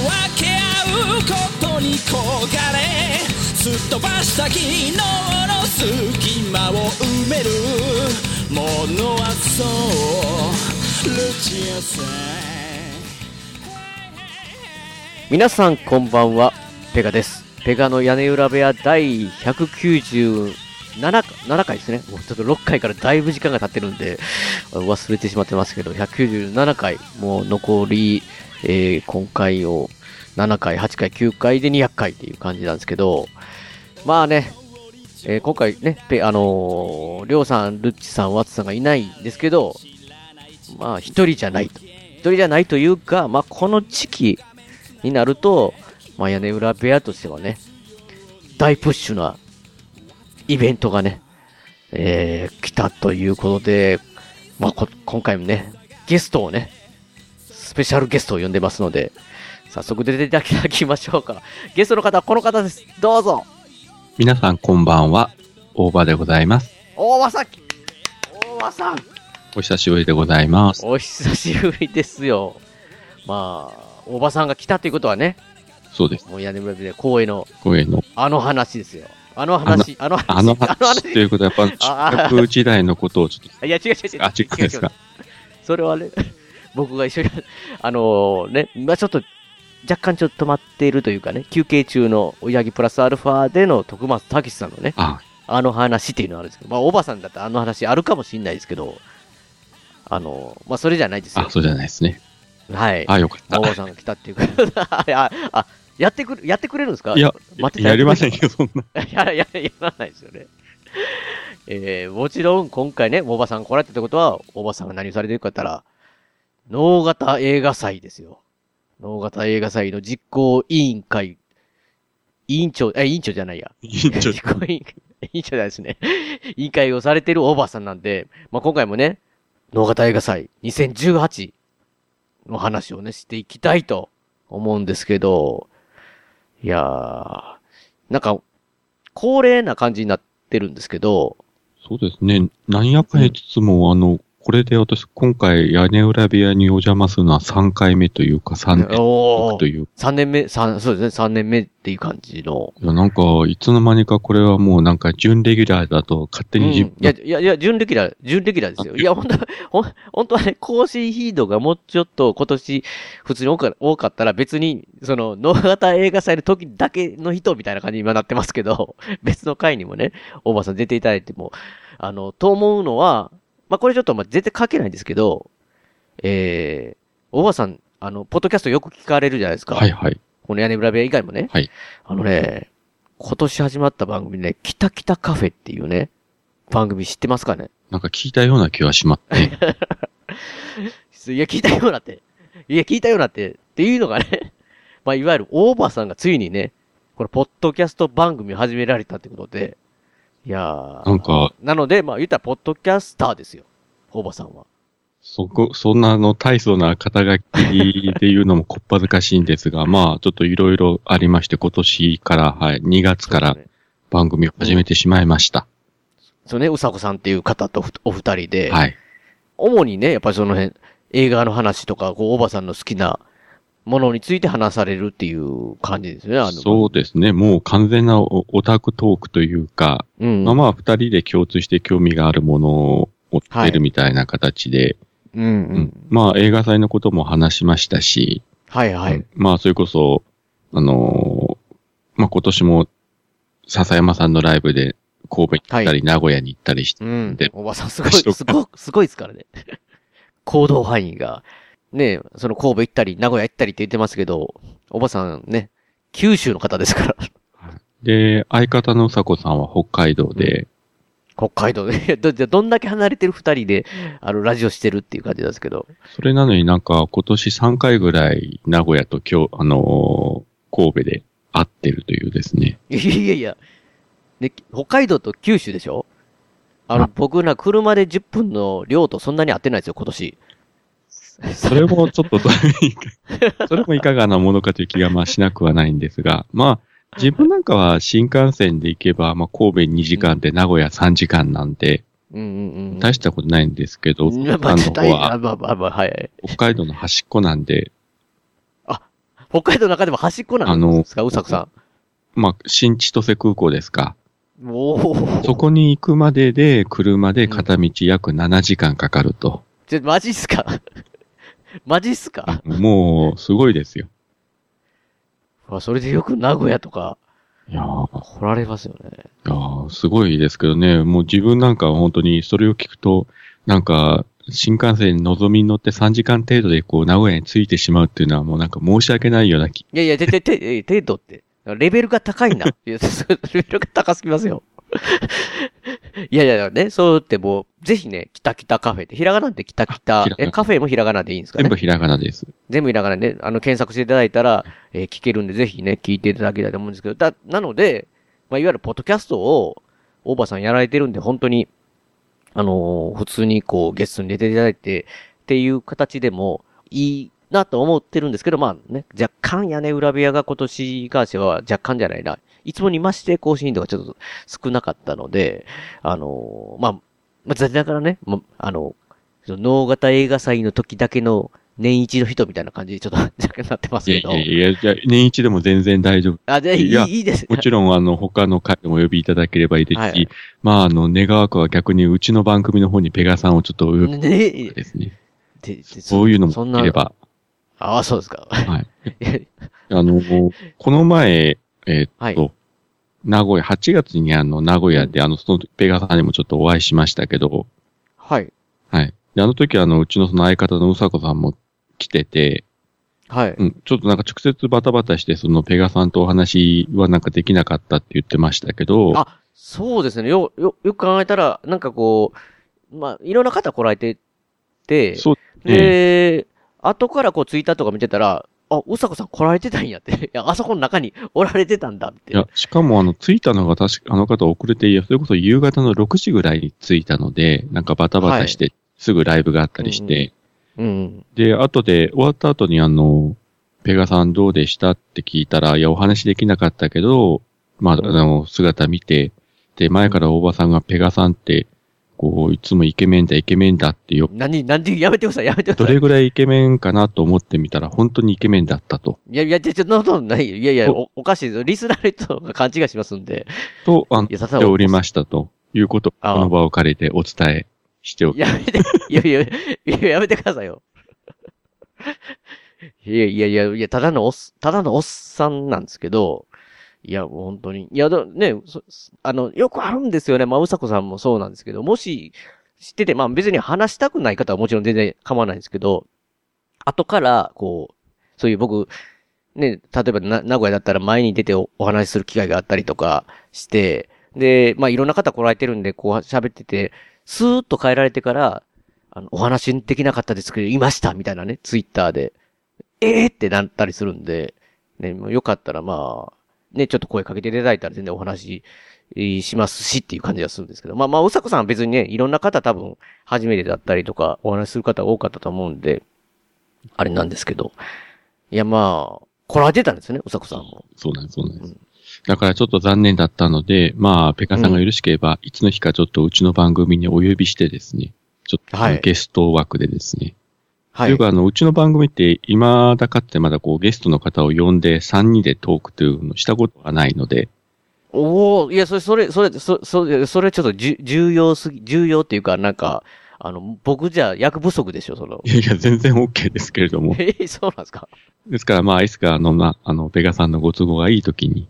分け合うことに焦がれすっ飛ばした昨日の隙間を埋めるものはそうルチアさん皆さんこんばんは、ペガです。ペガの屋根裏部屋第197 7回ですね。もうちょっと6回からだいぶ時間が経ってるんで、忘れてしまってますけど、197回、もう残り、えー今回を7回、8回、9回で200回っていう感じなんですけど、まあね、えー今回ね、あのーりょうさん、ルッチさん、ワッツさんがいないんですけど、まあ一人じゃないと。一人じゃないというか、まあこの時期、になると、まあ、屋根裏部屋としてはね、大プッシュなイベントがね、えー、来たということで、まあ、こ今回もね、ゲストをね、スペシャルゲストを呼んでますので、早速出ていただきましょうか。ゲストの方はこの方です。どうぞ。皆さんこんばんは、大場でございます。大場さん。大場さん。お久しぶりでございます。お久しぶりですよ。まあ、大場さんが来たということはね、そうです。もう屋根裏部屋光栄の声の、あの話ですよ。あの話、あの話、あの話ということは、やっぱ、あ中学時代のことをちょっいや、違う違う違う。と、あ、違うんですか。それはね、僕が一緒に、あのーね、今ちょっと、若干ちょっと止まっているというかね、休憩中の親木プラスアルファでの徳松武さんのね、あ、あの話っていうのはあるんですけど、まあ、おばさんだったらあの話あるかもしれないですけど、あのーまあ、それじゃないですよあ、。そうじゃないですね。はい。あ、よかったお。ばさんが来たっていうか あ、あ、やってくる、やってくれるんですか？いや、待ってたやりませんよ、そんな。や、や、やらないですよね。えー、もちろん今回ね、おばさん来られたってことは、おばさんが何をされてるかって言ったら、脳型映画祭ですよ。脳型映画祭の実行委員会、委員長、え、委員長じゃないや。いいちょっ実行委員、委員長じゃないですね。委員会をされてるおばさんなんで、まあ、今回もね、脳型映画祭2018の話をね、していきたいと思うんですけど、いやー、なんか、恒例な感じになってるんですけど、そうですね。なんやかんやつつも、あの、これで私、今回、屋根裏部屋にお邪魔するのは3回目というか、3年目という3年目、三そうですね、3年目っていう感じの。いや、なんか、いつの間にかこれはもうなんか、準レギュラーだと勝手うん、に自分いや、いや、いや、準レギュラー、準レギュラーですよ。いや、本当ほん、本当はね、更新頻度がもうちょっと今年、普通に多か多かったら別に、その、脳型映画祭の時だけの人みたいな感じに今なってますけど、別の回にもね、大場さん出ていただいても、あの、と思うのは、まあ、これちょっと、まあ、絶対書けないんですけど、えー、大場さん、あの、ポッドキャストよく聞かれるじゃないですか。はいはい。この屋根裏部屋以外もね。はい。あのね、今年始まった番組ね、キタキタカフェっていうね、番組知ってますかね？なんか聞いたような気はしますね。いや、聞いたようなって。いや、聞いたようなって。っていうのがね、まあ、いわゆる大場さんがついにね、これ、ポッドキャスト番組を始められたってことで、いやーなんか、なので、まあ、言ったら、ポッドキャスターですよ。大場さんは。そこ、そんなあの、大層な肩書きで言うのもこっぱずかしいんですが、まあ、ちょっといろいろありまして、今年から、はい、2月から番組を始めてしまいました。そうね、うさこさんっていう方とふお二人で、はい。主にね、やっぱりその辺、映画の話とか、こう、大場さんの好きなものについて話されるっていう感じですね、あの。そうですね。もう完全なオオタクトークというか、う。うん。まあまあ、二人で共通して興味があるものを追ってるみたいな形で、うんううんん。まあ、映画祭のことも話しましたし、はいはい。うんまあ、それこそ、あのーまあ今年も、笹山さんのライブで神戸に行ったり、名古屋に行ったりして、うんで。おばさんすごい、すごい、すごいですからね。行動範囲が。ねその神戸行ったり、名古屋行ったりって言ってますけど、おばさんね、九州の方ですから。で、相方のうさこさんは北海道で、北海道で。ど、どんだけ離れてる二人で、あの、ラジオしてるっていう感じなんですけど。それなのになんか今年3回ぐらい名古屋と今日、あのー神戸で会ってるというですね。いやいやいや。で、北海道と九州でしょ？あのあ、僕ら車で10分の量とそんなに合ってないですよ、今年。それもちょっとどういか、それもいかがなものかという気がまあしなくはないんですが、まあ、自分なんかは新幹線で行けば、まあ、神戸2時間で名古屋3時間なんで、うんうんうん。大したことないんですけど、うんまあ、あのまあまあまあ、はい。北海道の端っこなんで、北海道の中でも端っこなんですか、うさくさまあ、新千歳空港ですか。お。そこに行くまでで、車で片道約7時間かかると。ちょ、マジっすか？マジっすか？もう、すごいですよ。あそれでよく名古屋とかいやー来られますよね。いやーすごいですけどね、もう自分なんかは本当にそれを聞くと、なんか、新幹線のぞみに乗って3時間程度でこう、名古屋に着いてしまうっていうのはもうなんか申し訳ないような気。いやいや、て、て、て、程度って。レベルが高いな。いや、そレベルが高すぎますよ。いやいやね、そうってもう、ぜひね、きたきたカフェって、ひらがなってきたきたえ、カフェもひらがなでいいんですかね？全部ひらがなです。全部ひらがなで、あの、検索していただいたら、えー聞けるんで、ぜひね、聞いていただきたいと思うんですけど、だ、なので、まあ、いわゆるポッドキャストを、大場さんやられてるんで、本当に、あのー普通にこう、ゲストに出ていただいて、っていう形でも、いいなと思ってるんですけど、まあね、若干屋根裏部屋が今年に関しては若干じゃないな。いつもに増して更新度がちょっと少なかったので、あのーまあ、まあ、残念ながらね、まあ、あの、脳型映画祭の時だけの年一の人みたいな感じでちょっと 若干なってますけど。いやいやいや年一でも全然大丈夫。あ、で、いい、です。もちろん、あの、他の回でもお呼びいただければいいですし、はいまあ、あの、願わくは逆にうちの番組の方にペガさんをちょっとお呼びねですね。ででそういうのもいれば。ああ、そうですか。はい。あの、この前、えーっと、はい名古屋、8月にあの、名古屋で、あの、その、ペガさんにもちょっとお会いしましたけど、はい。はい。で、あの時あの、うちのその相方のうさこさんも来てて、はい。うん、ちょっとなんか直接バタバタして、そのペガさんとお話はなんかできなかったって言ってましたけど、あ、そうですね。よ、よ、よく考えたら、なんかこう、まあ、いろんな方来られてて、そうね。で、後からこうツイッターとか見てたら、あ、うさこさん来られてたんやって。いや、あそこの中におられてたんだって。いや、しかもあの、着いたのが確か、あの方遅れて、いや、それこそ夕方の6時ぐらいに着いたので、なんかバタバタして、すぐライブがあったりして、うん。で、後で、終わった後にあの、ペガさんどうでしたって聞いたら、いや、お話できなかったけど、まあ、あの、姿見て、で、前から大場さんがペガさんって、こう、いつもイケメンだ、イケメンだってよ、何、何で、やめてください、やめてください。どれぐらいイケメンかなと思ってみたら、本当にイケメンだったと。いやいや、ちょ、ちょ、そんなことないよ。いやいや、おおかしいですよ。リスナーの人が勘違いしますんで。と、あの、いや、さ言っておりましたということを、この場を借りてお伝えしておきやめて、いやいや、いや、やめてくださいよ。いやいやいや、いや、ただのおっ、ただのおっさんなんですけど、いや、もう本当に。いや、だね、あの、よくあるんですよね。まあ、うさこさんもそうなんですけど、もし、知ってて、まあ別に話したくない方はもちろん全然構わないんですけど、後から、こう、そういう僕、ね、例えばな名古屋だったら前に出ておお話しする機会があったりとかして、で、まあいろんな方来られてるんで、こう喋ってて、スーッと変えられてから、あの、お話できなかったですけど、いましたみたいなね、ツイッターで。ええー、ってなったりするんで、ね、よかったらまあ、ね、ちょっと声かけていただいたら全然お話えーしますしっていう感じがするんですけど、まあまあ、うさこさんは別にね、いろんな方多分、初めてだったりとか、お話しする方多かったと思うんで、あれなんですけど、いやまあ、来られてたんですよね、うさこさんも。そうなんです、そうなんでうす。だからちょっと残念だったので、まあ、ペカさんが許しければ、いつの日かちょっとうちの番組にお呼びしてですね、ちょっとはいゲスト枠でですね。はというか、あの、うちの番組って、今だかってまだこう、ゲストの方を呼んで3人でトークというのをしたことがないので、おおいや、それ、それ、それ、そそれ、それちょっとじゅ重要すぎ、重要っていうか、なんか、あの、僕じゃ役不足でしょ、その。いやいや、全然 OK ですけれども。えーそうなんですか？ですから、まあ、いつか、あの、な、あの、ペガさんのご都合がいい時に、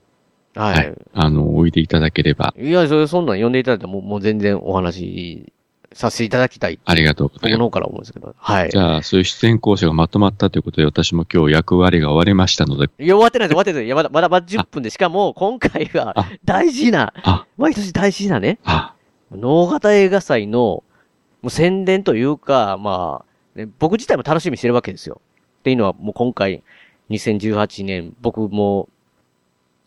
ははいい。あの、おいでいただければ、いや、それ、そんなん呼んでいただいたらもう、もう全然お話させていただきたい。ありがとうございます。僕の方から思うんですけど。はい。じゃあ、そういう出演交渉がまとまったということで、私も今日役割が終わりましたので、いや、終わってないです、終わってないです。いや、まだ、まだ、まだ10分で、しかも、今回はあ、大事な、あ、毎年大事なね、あ、能型映画祭の、もう宣伝というか、まあ、ね、僕自体も楽しみにしてるわけですよ。っていうのは、もう今回、2018年、僕も、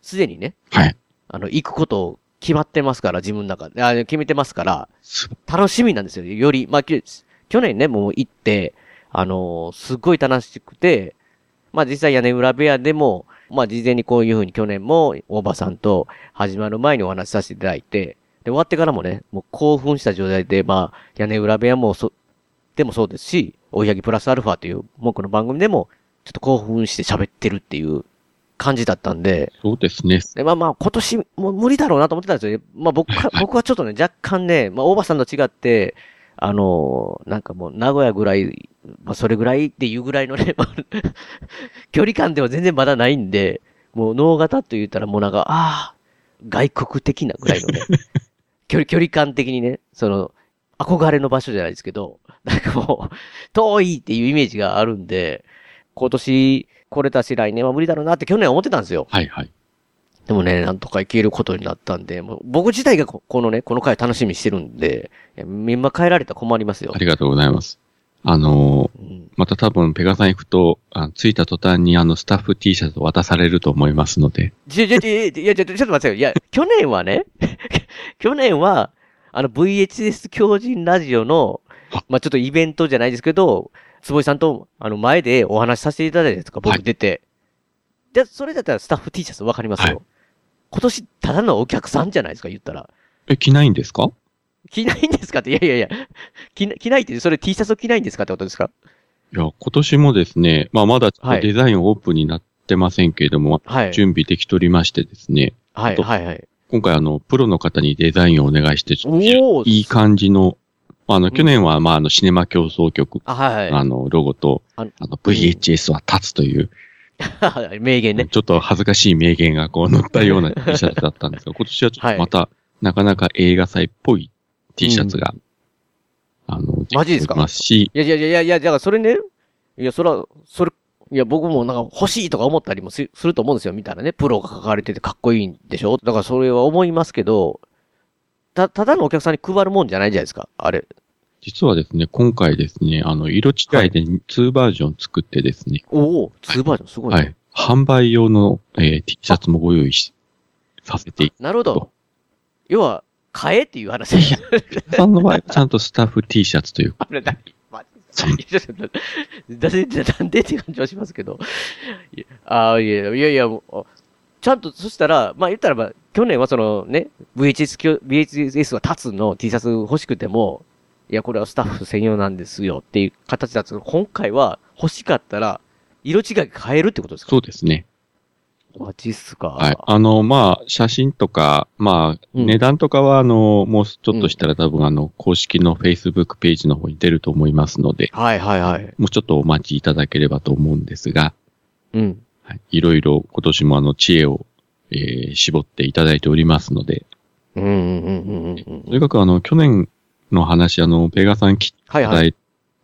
すでにね、はい。あの、行くことを決まってますから、自分の中で。決めてますから、楽しみなんですよ。より、まあ、去年ね、もう行って、あのーすっごい楽しくて、まあ実際屋根裏部屋でも、まあ事前にこういうふうに去年も大場さんと始まる前にお話しさせていただいて、で、終わってからもね、もう興奮した状態で、まあ屋根裏部屋もそ、でもそうですし、追い上げプラスアルファという僕の番組でも、ちょっと興奮して喋ってるっていう感じだったんで、そうですね。で、まあまあ、今年もう無理だろうなと思ってたんですよね。まあ僕か、僕はちょっとね、若干ね、まあ大場さんと違って、あのーなんかもう名古屋ぐらい、まあそれぐらいっていうぐらいのね、ま あ距離感では全然まだないんで、もう脳型と言ったらもうなんか、ああ、外国的なぐらいのね、距離、距離感的にね、その、憧れの場所じゃないですけど、なんかもう、遠いっていうイメージがあるんで、今年来れたし来年は無理だろうなって去年は思ってたんですよ。はいはい。でもね、なんとか行けることになったんで、もう僕自体がここのね、この回楽しみにしてるんで、いや今帰られたら困りますよあ。りがとうございます。あのーうんまた多分ペガさん行くと、あ着いた途端にあのスタッフ T シャツを渡されると思いますので、ちょ、ちょ、ちょ、いや、ちょ、ちょっと待ってよ。いや、去年はね、去年は、あの VHS 狂人ラジオのあ、まあちょっとイベントじゃないですけど、坪井さんと、あの前でお話しさせていただいたですか、はい僕出て。で、それだったらスタッフ T シャツわかります？よ。はい今年、ただのお客さんじゃないですか、言ったら。え、着ないんですか？着ないんですかって、いやいやいや、着な着ないって、それ T シャツを着ないんですかってことですか？いや、今年もですね、まあまだデザインオープンになってませんけれども、はい。準備できておりましてですね、はい、とはい、はい。今回あの、プロの方にデザインをお願いして、ちょっといい感じの、あの、去年はまああの、シネマ競争局、あ、はい、はあの、ロゴと、ああの、VHS は立つという、い。名言ね。ちょっと恥ずかしい名言がこう載ったような T シャツだったんですが、今年はちょっとまた、なかなか映画祭っぽい T シャツが、あの、マジですか？ますし、いやいやいやいや、だからそれね、いや、そら、それ、いや、僕もなんか欲しいとか思ったりもすすると思うんですよ、見たらね。プロが書かれててかっこいいんでしょ？だからそれは思いますけど、た、ただのお客さんに配るもんじゃないじゃないですか、あれ。実はですね、今回ですね、あの、色違いで2バージョン作ってですね、おお、2バージョンすごい、ねはい。販売用の、えー T シャツもご用意し、させていなるほど。要は、買えっていう話。さんの場合、ちゃんとスタッフ T シャツというか、あれ だ、なんでって感じはしますけど。ああ、いやいやいや、ちゃんと、そしたら、まあ言ったらば、去年はそのね、VHS VHS が立つの T シャツ欲しくても、いや、これはスタッフ専用なんですよっていう形だったけど、今回は欲しかったら、色違い変えるってことですか？そうですね。マジっすか。はい。あの、まあ、写真とか、まあ、うん値段とかは、あの、もうちょっとしたら多分、あの、公式の Facebook ページの方に出ると思いますので、はいはいはい。もうちょっとお待ちいただければと思うんですが、うん。はい。いろいろ今年もあの、知恵を、えー絞っていただいておりますので、うんうんうんうん。とにかくあの、去年の話、あの、ペガさん来ていはいはい。ただい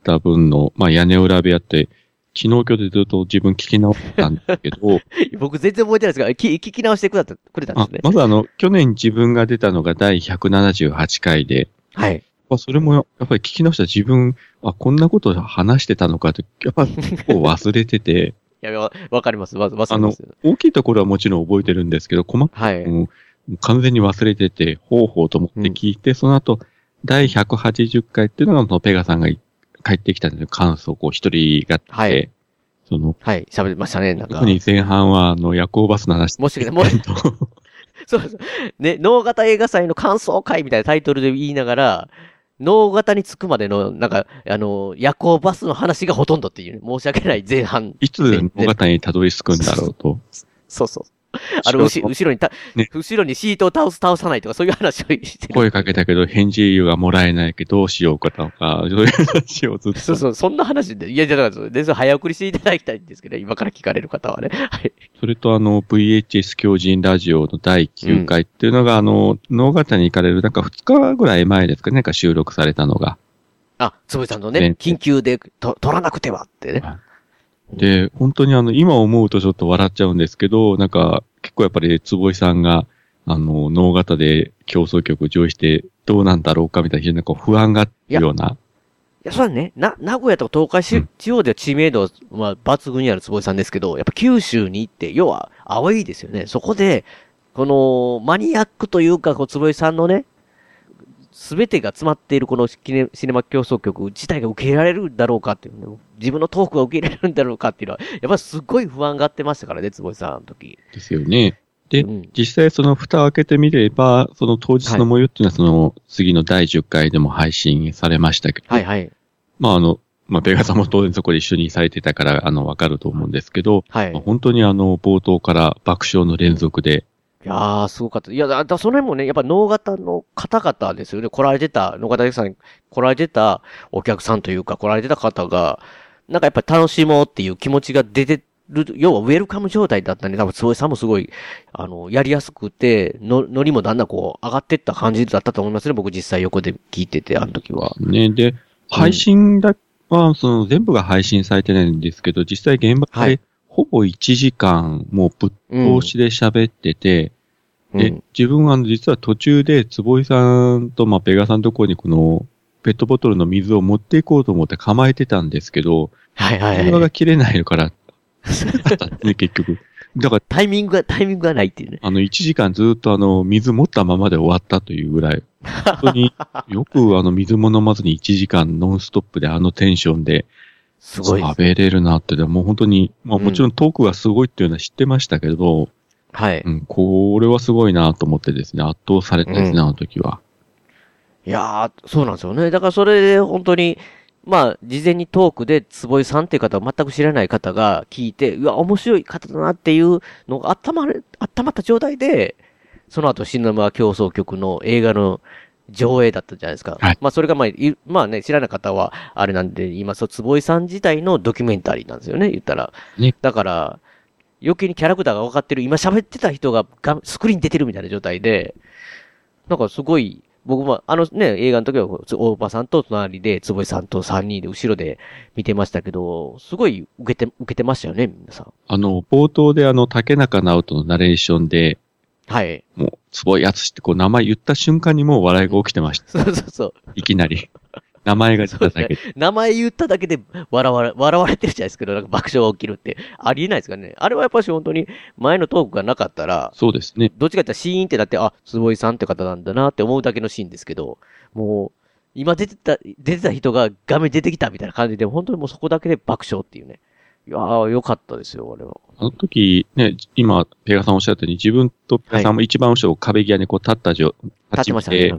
た分の、まあ、屋根裏部屋って、昨日今日でずっと自分聞き直ったんですけど、僕全然覚えてないですが、き聞き直してくれたんであすね。まずあの、去年自分が出たのが第178回で、はい。まあ、それもやっぱり聞き直した自分、あ、こんなこと話してたのかって、やっぱり結構忘れてて、いや、わわかります。わ、忘れます。大きいところはもちろん覚えてるんですけど、細かはい。う完全に忘れてて、ほうほうと思って聞いて、その後、第180回っていうのが、そのペガさんが帰ってきたんで、感想をこう一人があって、はいその、はい。喋りましたね、なんか特。に前半は、あの、夜行バスの話。もしかしてもう そうそう。ね、脳型映画祭の感想会みたいなタイトルで言いながら、脳型につくまでの、なんか、あの、夜行バスの話がほとんどっていう、ね、申し訳ない前半。いつ、野方にたどり着くんだろうと。そうそう。あの、後後ろにた、ね後ろにシートを倒す、倒さないとか、そういう話をしてる。声かけたけど返事がもらえないけどどうしようかとか、そういう話をずっと。そうそう、そんな話で。いや、じゃあだから、全然早送りしていただきたいんですけど、今から聞かれる方はね。はい。それとあの、VHS 狂人ラジオの第9回っていうのが、あの、能形に行かれる、なんか2日ぐらい前ですかね、なんか収録されたのが。あ、つぶさんのねね、緊急でと取らなくてはってね。で、本当にあの、今思うとちょっと笑っちゃうんですけど、なんか、結構やっぱり坪井さんが、あの、能形で競争曲を上位してどうなんだろうかみたいな、非常にこう不安があるような。いや、それはね、な、名古屋とか東海、地方では知名度、まあ、抜群にある坪井さんですけど、やっぱ九州に行って、要は、青いですよね。そこで、この、マニアックというか、こう、坪井さんのね、すべてが詰まっているこのシネシネマ競争曲自体が受け入れられるんだろうかっていうね、自分のトークが受け入れられるんだろうかっていうのは、やっぱすごい不安がってましたからね、坪井さんの時。ですよね。で、うん実際その蓋を開けてみれば、その当日の模様っていうのはその次の第10回でも配信されましたけど、はいはい。まああの、まあベガさんも当然そこで一緒にされてたから、あの、わかると思うんですけど、はい。まあ本当にあの、冒頭から爆笑の連続で、いやー、すごかった。いや、だ、だその辺もね、やっぱ脳型の方々ですよね。来られてた、脳型さんに来られてたお客さんというか、来られてた方が、なんかやっぱり楽しもうっていう気持ちが出てる、要はウェルカム状態だったんで、多分坪井さんもすごい、あの、やりやすくて、の、ノリもだんだんこう、上がってった感じだったと思いますね。僕実際横で聞いてて、あの時は。ね。で、配信だ、は、その全部が配信されてないんですけど、実際現場はいでほぼ1時間もうぶっ通しで喋ってて、でうん、自分は実は途中で坪井さんと、まあ、ペガさんのところにこの、ペットボトルの水を持っていこうと思って構えてたんですけど、はいはい電話はい。が切れないから、ね、結局。だから、タイミングが、タイミングがないっていうね。あの、1時間ずっとあの、水持ったままで終わったというぐらい、本当に よくあの、水も飲まずに1時間ノンストップであのテンションですごい。喋れるなって、でも本当に、まあもちろんトークがすごいっていうのは知ってましたけど、はい。うん、これはすごいなと思ってですね、圧倒されたですね、うんあの時は。いやー、そうなんですよね。だからそれで本当に、まあ、事前にトークで坪井さんっていう方を全く知らない方が聞いて、うわ、面白い方だなっていうのが温まる、温まった状態で、その後シネマ競争局の映画の上映だったじゃないですか。はいまあ、それがまあ、いまあね、知らない方は、あれなんで言いますと、坪井さん自体のドキュメンタリーなんですよね、言ったら。ねだから、余計にキャラクターが分かってる、今喋ってた人ががスクリーンに出てるみたいな状態で、なんかすごい、僕も、あのね、映画の時は、大場さんと隣で、坪井さんと3人で後ろで見てましたけど、すごい受けて、受けてましたよね、皆さん。あの、冒頭であの、竹中直人のナレーションで、はい。もう、すごいやつってこう名前言った瞬間にもう笑いが起きてました。そうそうそう。いきなり。名前が出ただけで。名前言っただけで笑われ、笑われてるじゃないですけど、なんか爆笑が起きるって、ありえないですからね。あれはやっぱし本当に、前のトークがなかったら、そうですね。どっちかってシーンってなって、あ、坪井さんって方なんだなって思うだけのシーンですけど、もう、今出てた、出てた人が画面出てきたみたいな感じで、本当にもうそこだけで爆笑っていうね。いやー、よかったですよ、あれは。あの時、ね、今、ペガさんおっしゃったように、自分とペガさんも一番後ろ壁際にこう立った状、立ってましたね。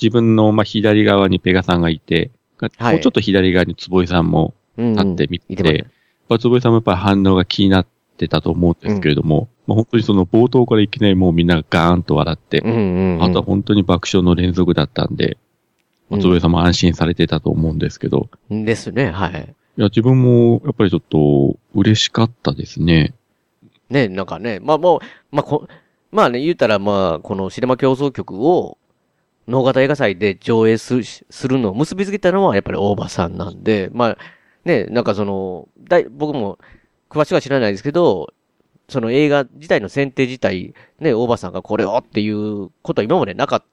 自分のまあ左側にペガさんがいて、はい。もうちょっと左側に坪井さんもうん、立ってみて、見てました。まあ坪井さんもやっぱり反応が気になってたと思うんですけれども、まあ本当にその冒頭からいきなりもうみんながガーンと笑って、うんうん、うん。あとは本当に爆笑の連続だったんで、まあうん。坪井さんも安心されてたと思うんですけど、ですね、はい。いや、自分もやっぱりちょっと嬉しかったですね。ね、なんかね、まあもう、まあこ、まあね、言ったらまあ、このシネマ競争曲を、能型映画祭で上映する、するのを結びつけたのはやっぱり大場さんなんで、まあ、ね、なんかその、だい、僕も詳しくは知らないですけど、その映画自体の選定自体、ね、大場さんがこれをっていうことは今までなかった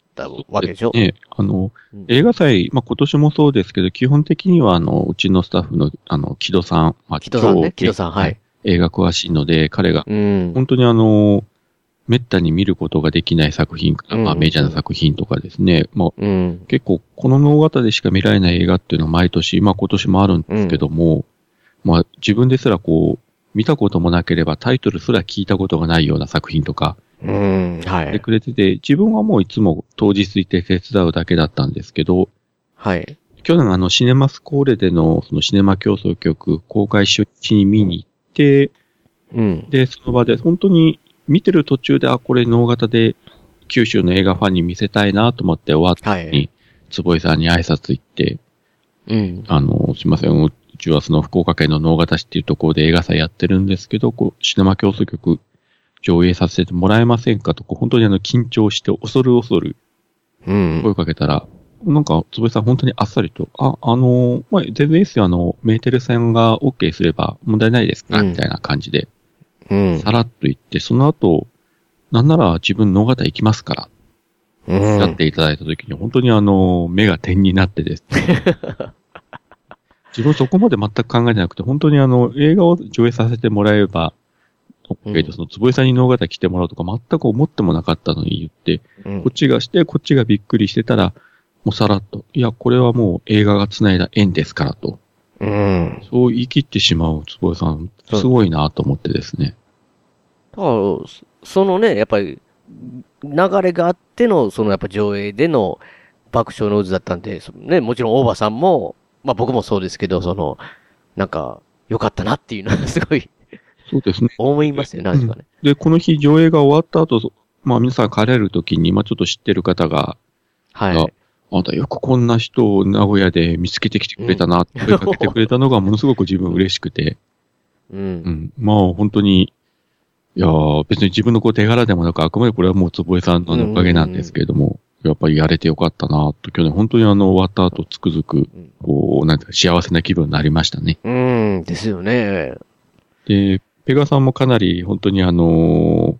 わけでしょ？ね、あの、うん映画祭、まあ、今年もそうですけど、基本的には、あの、うちのスタッフの、あの、木戸さん、まあ、木戸さんね、超木戸さん、はい。。映画詳しいので、彼が、うん。本当にあの、めったに見ることができない作品、まあ、うんメジャーな作品とかですね、まあ、うん。結構、この脳型でしか見られない映画っていうのは毎年、まあ、今年もあるんですけども、まあ、自分ですらこう、見たこともなければタイトルすら聞いたことがないような作品とか、うん。はい。でくれてて、自分はもういつも当日行って手伝うだけだったんですけど、はい。去年あのシネマスコーレでのそのシネマ競争曲公開初日に見に行って、うん。で、その場で本当に見てる途中で、あ、これ脳型で九州の映画ファンに見せたいなと思って終わったはい。坪井さんに挨拶行って、うん。あの、すいません、うちはその福岡県の脳型市っていうところで映画祭やってるんですけど、こう、シネマ競争曲上映させてもらえませんかと、本当にあの緊張して恐る恐るうん。声かけたら、なんか、つぶさん本当にあっさりと、あ、あの、まあ、全然いいですよ、あの、メーテル戦が OK すれば問題ないですか、うんみたいな感じで、うん。さらっと言って、その後、なんなら自分脳型行きますから、うん。やっていただいた時に、本当にあの、目が点になってですね。自分そこまで全く考えてなくて、本当にあの、映画を上映させてもらえば、けど、その坪井さんに能型来てもらうとか全く思ってもなかったのに言って、うんこっちがして、こっちがびっくりしてたら、もうさらっと、いや、これはもう映画が繋いだ縁ですからと。うん。そう言い切ってしまう坪井さん、すごいなと思ってですね。だから、そそのね、やっぱり、流れがあっての、そのやっぱ上映での爆笑の渦だったんで、ね、もちろん大場さんも、まあ僕もそうですけど、その、なんか、良かったなっていうのは すごいそうですね。思いますよね、確かね。で、この日上映が終わった後、まあ皆さん帰れる時に、まあちょっと知ってる方が、はい。ああんたよくこんな人を名古屋で見つけてきてくれたな声かけてくれたのがものすごく自分嬉しくて、う。うんん。まあ本当に、いやー別に自分のこう手柄でもなく、あくまでこれはもう坪井さんのおかげなんですけれども、やっぱりやれてよかったなと、去年本当にあの終わった後つくづく、こう、なんていうか幸せな気分になりましたね。うん、ですよね。で、ペガさんもかなり本当にあのー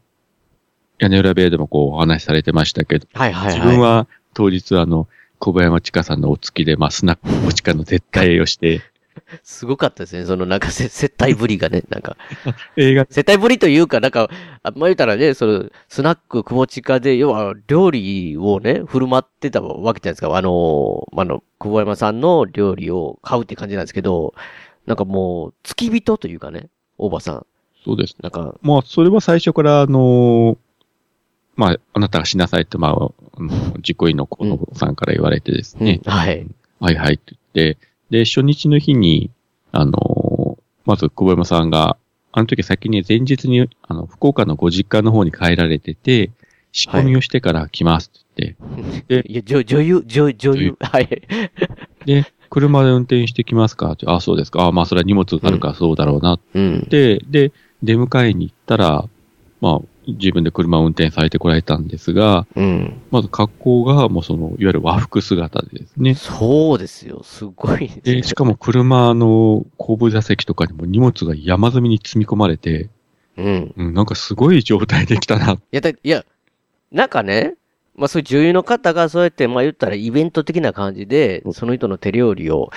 屋根裏部屋でもこうお話しされてましたけど、はいはいはい。自分は当日あの、小林山千佳さんのお付きで、まあ、スナックおちかの絶対をして、すごかったですね。そのなんかせ接待ぶりがね、なんか。映画、接待ぶりというか、なんか、あまあ言ったらね、その、スナックくもちかで、要は料理をね、振る舞ってたわけじゃないですか。あの、あの、久保山さんの料理を買うって感じなんですけど、なんかもう、付き人というかね、大場さん。そうです。なんか、まあ、それは最初から、あのーまあ、あなたがしなさいって、まあ、あの実行委員の河野さんから言われてですね、うんはい。はいはいって言って、で、初日の日に、あのーまず、久保山さんが、あの時先に前日に、あの、福岡のご実家の方に帰られてて、仕込みをしてから来ますって言って、いや、女女優、女女優、はい。で、車で運転してきますかって、あ、そうですか。あ、まあ、それは荷物があるからそうだろうなっうん。て、で、出迎えに行ったら、まあ、自分で車を運転されてこられたんですが、うん。まず格好が、もうその、いわゆる和服姿でですね。そうですよ。すごいですねで、しかも、車の後部座席とかにも荷物が山積みに積み込まれて、うん。うん、なんかすごい状態できたな。いや、だいや、なんかね、まあそういう女優の方がそうやって、まあ言ったらイベント的な感じで、その人の手料理を、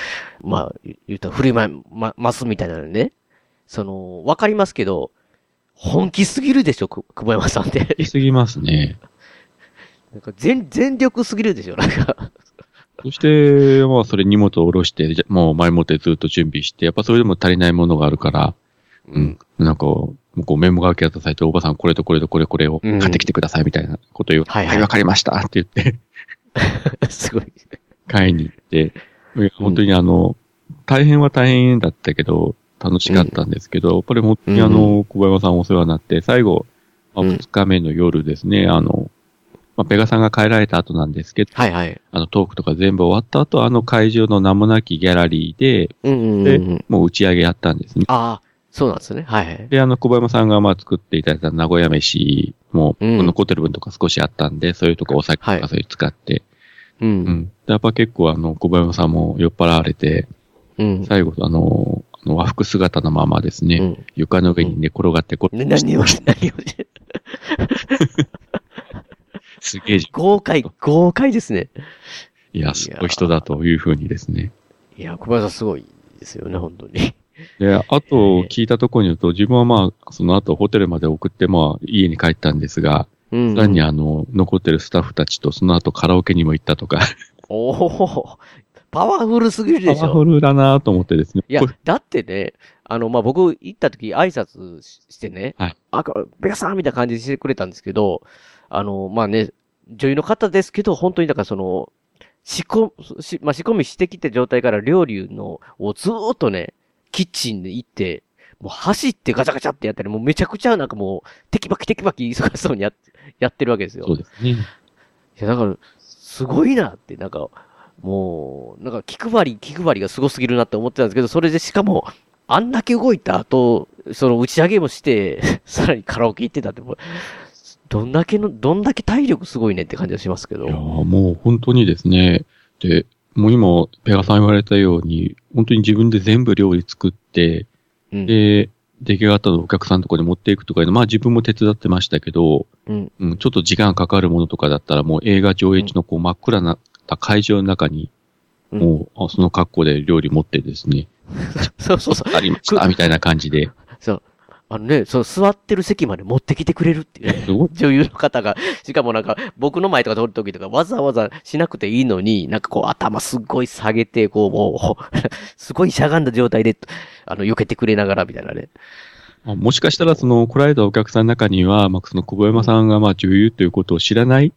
まあ言ったら振りま、ま、ますみたいなのね。その、わかりますけど、本気すぎるでしょ、く久保山さんって。いすぎますね。なんか全、全力すぎるでしょ、なんか。そして、まあ、それ荷物を下ろして、もう前もってずっと準備して、やっぱそれでも足りないものがあるから、うん。なんか、こうメモ書き渡されて、おばさんこれとこれとこれこれを買ってきてくださいみたいなこと言う。はいはいはい、わかりましたって言って、すごい。買いに行って、本当にあの、大変は大変だったけど、楽しかったんですけど、やっぱり本当にあの、小林さんお世話になって、最後、まあ、うん2日目の夜ですね、あの、まあ、ペガさんが帰られた後なんですけど、はいはい。あの、トークとか全部終わった後、あの会場の名もなきギャラリーで、うんうんうん、でうん。もう打ち上げやったんですね。ああ、そうなんですね。はいはい。で、あの、小林さんがまあ作っていただいた名古屋飯も、うん残ってる分とか少しあったんで、そういうとこお酒とはいかそういう使って、う。うんん。でやっぱ結構あの、小林さんも酔っ払われて、うん。最後、あの和服姿のままですね、うん。床の上に寝転がってこ、ね何を、何を、すげえ、豪快、豪快ですね。いや、すごい人だというふうにですね。いや、小林さんすごいですよね、本当に。で、あと聞いたところによると、自分はまあ、その後ホテルまで送って、まあ、家に帰ったんですが、うんさらにあの、残ってるスタッフたちとその後カラオケにも行ったとか、おおパワフルすぎるでしょ。パワフルだなと思ってですね。いやだってね、あの、まあ、僕行った時挨拶ししてね、はいあ、ベガさんみたいな感じでしてくれたんですけど、あの、まあね、女優の方ですけど、本当にだからその、仕込み、しまあ、仕込みしてきた状態から料理の、をずーっとね、キッチンで行って、もう走ってガチャガチャってやったり、もうめちゃくちゃなんかもう、テキパキテキパキ忙しそうにやっやってるわけですよ。そうですね。いや、だから、すごいなって、なんか、もう、なんか気配り、気配りがすごすぎるなって思ってたんですけど、それでしかも、あんだけ動いた後、その打ち上げもして、さらにカラオケ行ってたって、どんだけの、どんだけ体力すごいねって感じがしますけどいや。ーもう本当にですね。で、もう今、ペガさん言われたように、本当に自分で全部料理作って、うん。で、出来上がったのをお客さんのところに持っていくとかいうの、まあ自分も手伝ってましたけど、うん。うん、ちょっと時間かかるものとかだったら、もう映画上映中のこう真っ暗な会場の中に、うんもう、あその格好で料理持ってですね、そうそうそう。ありました、みたいな感じで。そう。あのね、その座ってる席まで持ってきてくれるっていうね。女優の方が、しかもなんか、僕の前とか撮るときとか、わざわざしなくていいのに、なんかこう、頭すっごい下げて、こう、もう、すごいしゃがんだ状態で、あの、避けてくれながら、みたいなね。あもしかしたら、その、来られたお客さんの中には、まあ、その、久保山さんが、まあ、女優ということを知らない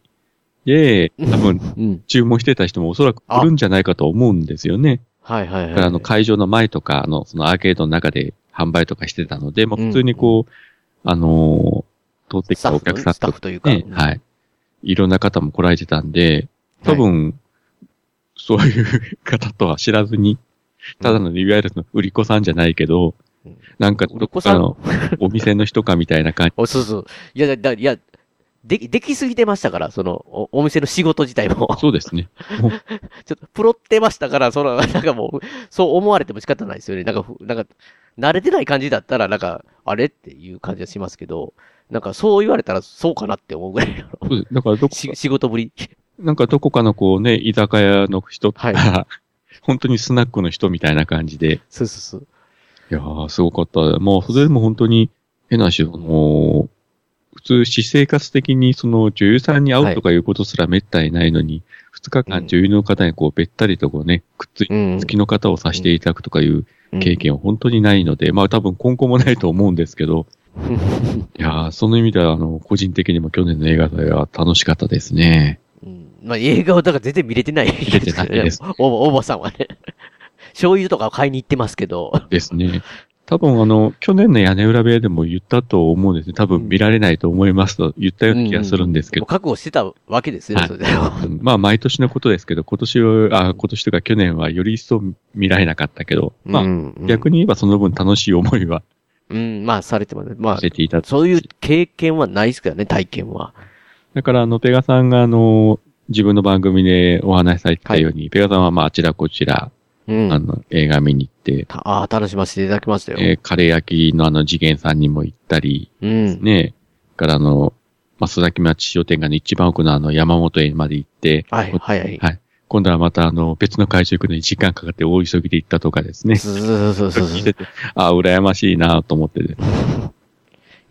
で、多分、うん。注文してた人もおそらく来るんじゃないかと思うんですよね。はいはいはい。あの、会場の前とか、あの、そのアーケードの中で販売とかしてたので、まあ、普通にこう、あのー通ってきたお客さんスタッとフというか。ね、はい。いろんな方も来られてたんで、多分、そういう方とは知らずに、ただの、いわゆるその売り子さんじゃないけど、うんなんか、どこかのお店の人かみたいな感じ。お、そうそう。いや、だ、いや、でき、できすぎてましたから、その、おお店の仕事自体も。そうですね。ちょっと、プロってましたから、その、なんかもう、そう思われても仕方ないですよね。なんかふ、なんか、慣れてない感じだったら、なんか、あれっていう感じがしますけど、なんか、そう言われたら、そうかなって思うぐらいのそうですだからどこか、し仕事ぶり。なんかどこかのこうね、居酒屋の人とか、は 本当にスナックの人みたいな感じで、そうそうそう。いやー、すごかった。もう、それでも本当に、変な話、あのー普通、私生活的にその女優さんに会うとかいうことすら滅多にないのに、二、日うん間女優の方にこう、べったりとこうね、くっついて、うん。好きの方をさせていただくとかいううん経。験は本当にないので、まあ多分今後もないと思うんですけど、いやー、その意味では、あの、個人的にも去年の映画祭は楽しかったですね。うんまあ、映画をだから全然見れてない。見れてないです。お、おばさんはね。醤油とかを買いに行ってますけど。ですね。多分あの、去年の屋根裏部屋でも言ったと思うんですね。多分見られないと思いますと言ったような気がするんですけどもう。覚悟してたわけですよ、はいそれでも。うんまあ、毎年のことですけど、今年は、あ今年とか去年はより一層見られなかったけど、まあ、うん逆に言えばその分楽しい思いはうん、まあ、されてますね。まあていた。そういう経験はないですからね、体験は。だから、あの、ペガさんが、あの、自分の番組でお話しされてたように、ペガさんは、まあ、あちらこちら、うん。あの、映画見に行って、たああ、楽しませていただきましたよ。えーカレー焼きのあの、次元さんにも行ったり、うん。ね、からあの、増崎町商店街の一番奥のあの、山本園まで行って、はい、はい、はい。はい。今度はまたあの、別の会場行くのに時間かかって大急ぎで行ったとかですね。そうそうそうそう ああ、羨ましいなと思ってて。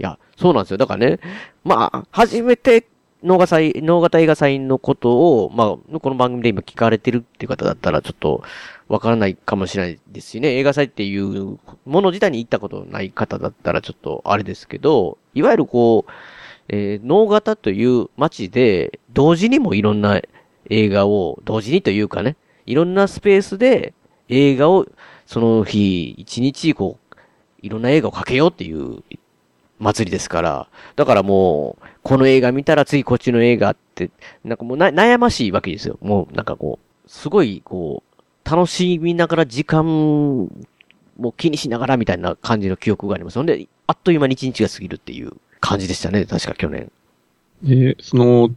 や、そうなんですよ。だからね、まあ、初めて、脳型祭、脳型映画祭のことを、まあ、この番組で今聞かれてるっていう方だったら、ちょっと、わからないかもしれないですしね、映画祭っていうもの自体に行ったことない方だったら、ちょっとあれですけど、いわゆるこう、えー、脳型という街で、同時にもいろんな映画を、同時にというかね、いろんなスペースで映画を、その日、一日、こう、いろんな映画をかけようっていう祭りですから、だからもう、この映画見たら次こっちの映画って、なんかもうな悩ましいわけですよ。もうなんかこう、すごいこう、楽しみながら時間も気にしながらみたいな感じの記憶があります。ほんで、あっという間に一日が過ぎるっていう感じでしたね、確か去年。で、その、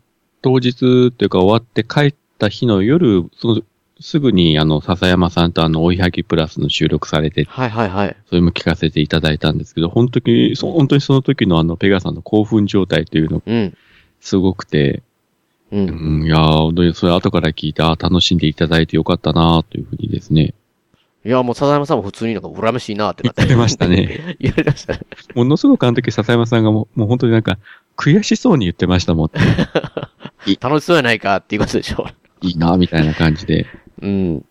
当日っていうか終わって帰った日の夜、その、すぐにあの、笹山さんとあの、追いはぎプラスの収録されて、はいはいはい。それも聞かせていただいたんですけど、本当に、そ本当にその時のあの、ペガさんの興奮状態というのがうん。すごくて、う。うんん、いやー、本当にそれ後から聞いて、あー楽しんでいただいてよかったなというふうにですね。いや、もう笹山さんも普通になんか羨ましいなってなって。言ってましたね。言われましたね。ものすごくあの時笹山さんがもうもう本当になんか、悔しそうに言ってましたもん。楽しそうやないかっていうことでしょ。いいなみたいな感じで。うん。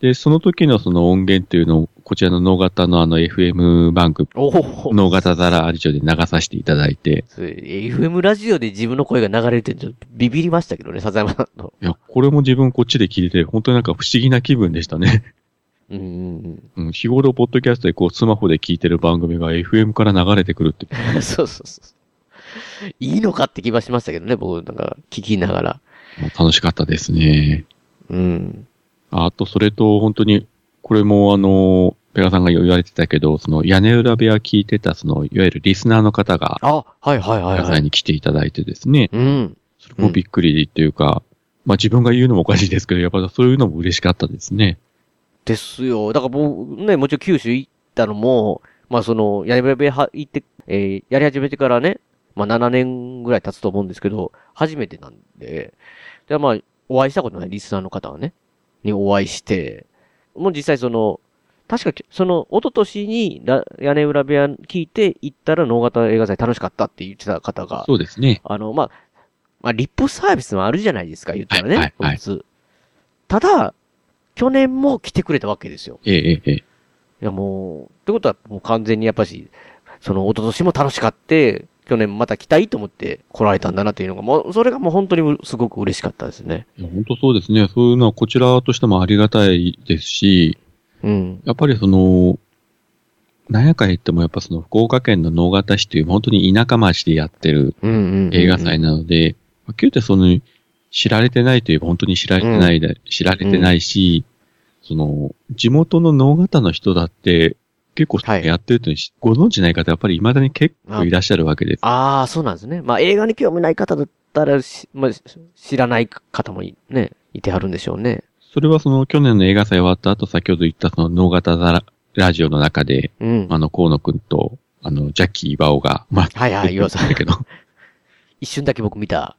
で、その時のその音源っていうのを、こちらの脳型のあの FM 番組、おお。脳型ザラアリジオで流させていただいて、FM ラジオで自分の声が流れてちょっとビビりましたけどね、笹山さんの。いや、これも自分こっちで聞いてて、本当になんか不思議な気分でしたね。うんうんうん、日頃、ポッドキャストでこう、スマホで聞いてる番組が FM から流れてくるって。うん。そうそうそう。いいのかって気はしましたけどね、僕なんか聞きながら。楽しかったですね。うん。あと、それと、本当に、これもあの、ペガさんが言われてたけど、その屋根裏部屋聞いてた、その、いわゆるリスナーの方が、あ、はいはいはいペガさんはい。に来ていただいてですね、うん。それもびっくりっていうか、まあ自分が言うのもおかしいですけど、やっぱそういうのも嬉しかったですね。ですよ。だから僕、ね、もちろん九州行ったのも、まあその、やり部屋行って、えーやり始めてからね、まあ7年ぐらい経つと思うんですけど、初めてなんで、で、まあ、お会いしたことないリスナーの方はね、にお会いして、もう実際その、確か、その、一昨年にラ、屋根裏部屋聞いて行ったら、能型映画祭楽しかったって言ってた方が、そうですね。あの、まあ、まあ、リップサービスもあるじゃないですか、言ったらね。はいはいただ、去年も来てくれたわけですよ。ええええええ。いや、もう、ってことはもう完全にやっぱし、その、一昨年も楽しかって、去年また来たいと思って来られたんだなっていうのが、もう、それがもう本当にうすごく嬉しかったですね。本当そうですね。そういうのはこちらとしてもありがたいですし、うん。やっぱりその、なんやか言ってもやっぱその福岡県の能形市という本当に田舎町でやってるうんうんうんうん。映画祭なので、まあ言うてその、知られてないといえば本当に知られてないで、知られてないし、その、地元の能形の人だって、結構はいやってるとご存知ない方やっぱり未だに結構いらっしゃるわけです。ああ、そうなんですね。まあ映画に興味ない方だったらし、まあ、し知らない方もいね、いてはるんでしょうね。それはその去年の映画祭終わった後、先ほど言ったその能形ララジオの中で、うん。あの、河野くんと、あの、ジャッキー・バオが、まあ、はいはい岩尾さんだけど、一瞬だけ僕見た、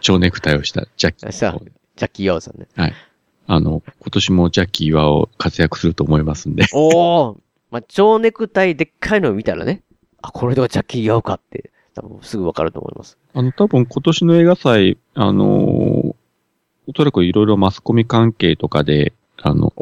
蝶ネクタイをしたジャッキー・さバオジャッキー・ヤオさんね。あの、今年もジャッキー・バオ活躍すると思いますんで。おおまあ、蝶ネクタイでっかいのを見たらね、あ、これではジャッキー・ヤオかって、多分すぐわかると思います。あの、多分今年の映画祭、あのーおそらくいろいろマスコミ関係とかで、あの、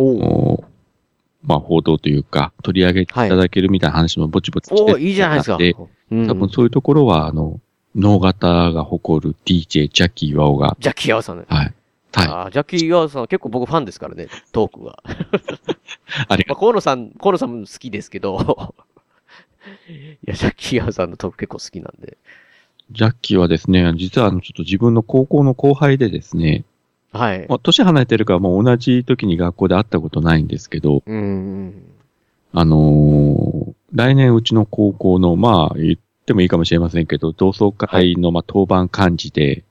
まあ、報道というか、取り上げていただけるみたいな話もぼちぼちしておおいいじゃないですか。で、うん多分そういうところは、あの、能型が誇る DJ ジャッキー・ワオが、ジャッキー・ヤオさんね。はい。はい。ジャッキー・ヤオさんは結構僕ファンですからね、トークが。まあ、ありがと河野さん、河野さんも好きですけど、いや、ジャッキー・ヤオさんのトーク結構好きなんで。う。ジャッキーはですね、実はあの、ちょっと自分の高校の後輩でですね、はい。まあ、年離れてるからもう同じ時に学校で会ったことないんですけど、うんうん。あのー来年うちの高校の、まあ、言ってもいいかもしれませんけど、同窓会の、まあ、当番幹事で、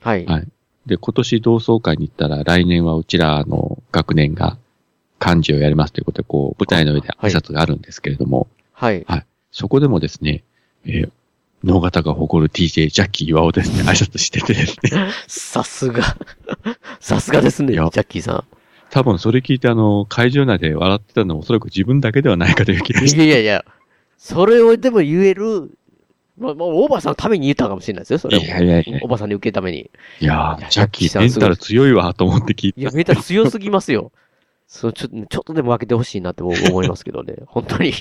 はい。はいで、今年同窓会に行ったら、来年はうちらの学年が幹事をやりますということで、こう、舞台の上で挨拶があるんですけれども、はい。そこでもですね、えー、能型が誇る DJ ジャッキー岩尾ですね、挨拶しててですね、さすが。さすがですね、ジャッキーさ多分それ聞いてあの、会場内で笑ってたのはおそらく自分だけではないかという気がん。して、いやいやいや、それをでも言える、まあ、まあ、おばさんのために言ったかもしれないですよ、それも。いやいやいやおばさんに受けるために。いやー、ジャッキーさんーメンタル強いわと思って聞いていや、メーター強すぎますよ。そう、ちょっと、ちょっとでも分けてほしいなって僕思いますけどね。本当に。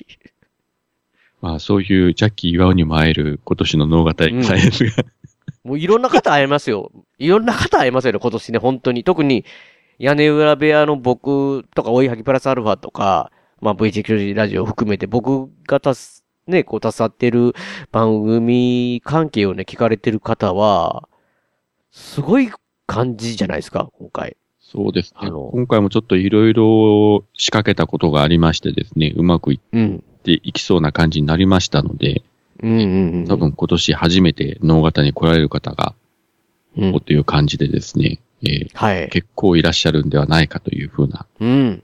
まあそういうジャッキー岩尾にも会える今年の能型映画祭ですが、もういろんな方会えますよ。いろんな方会えますよね、今年ね、本当に。特に、屋根裏部屋の僕とか、追いはぎプラスアルファとか、まあ VG ラジオを含めて僕がたす、ね、こう、携わってる番組関係をね、聞かれてる方は、すごい感じじゃないですか、今回。そうですね。今回もちょっといろいろ仕掛けたことがありましてですね、うまくいっうん。ていきそうな感じになりましたので、うんうんうん。多分今年初めて能型に来られる方が、うん。という感じでですね、えーはい。結構いらっしゃるんではないかというふうな、うん。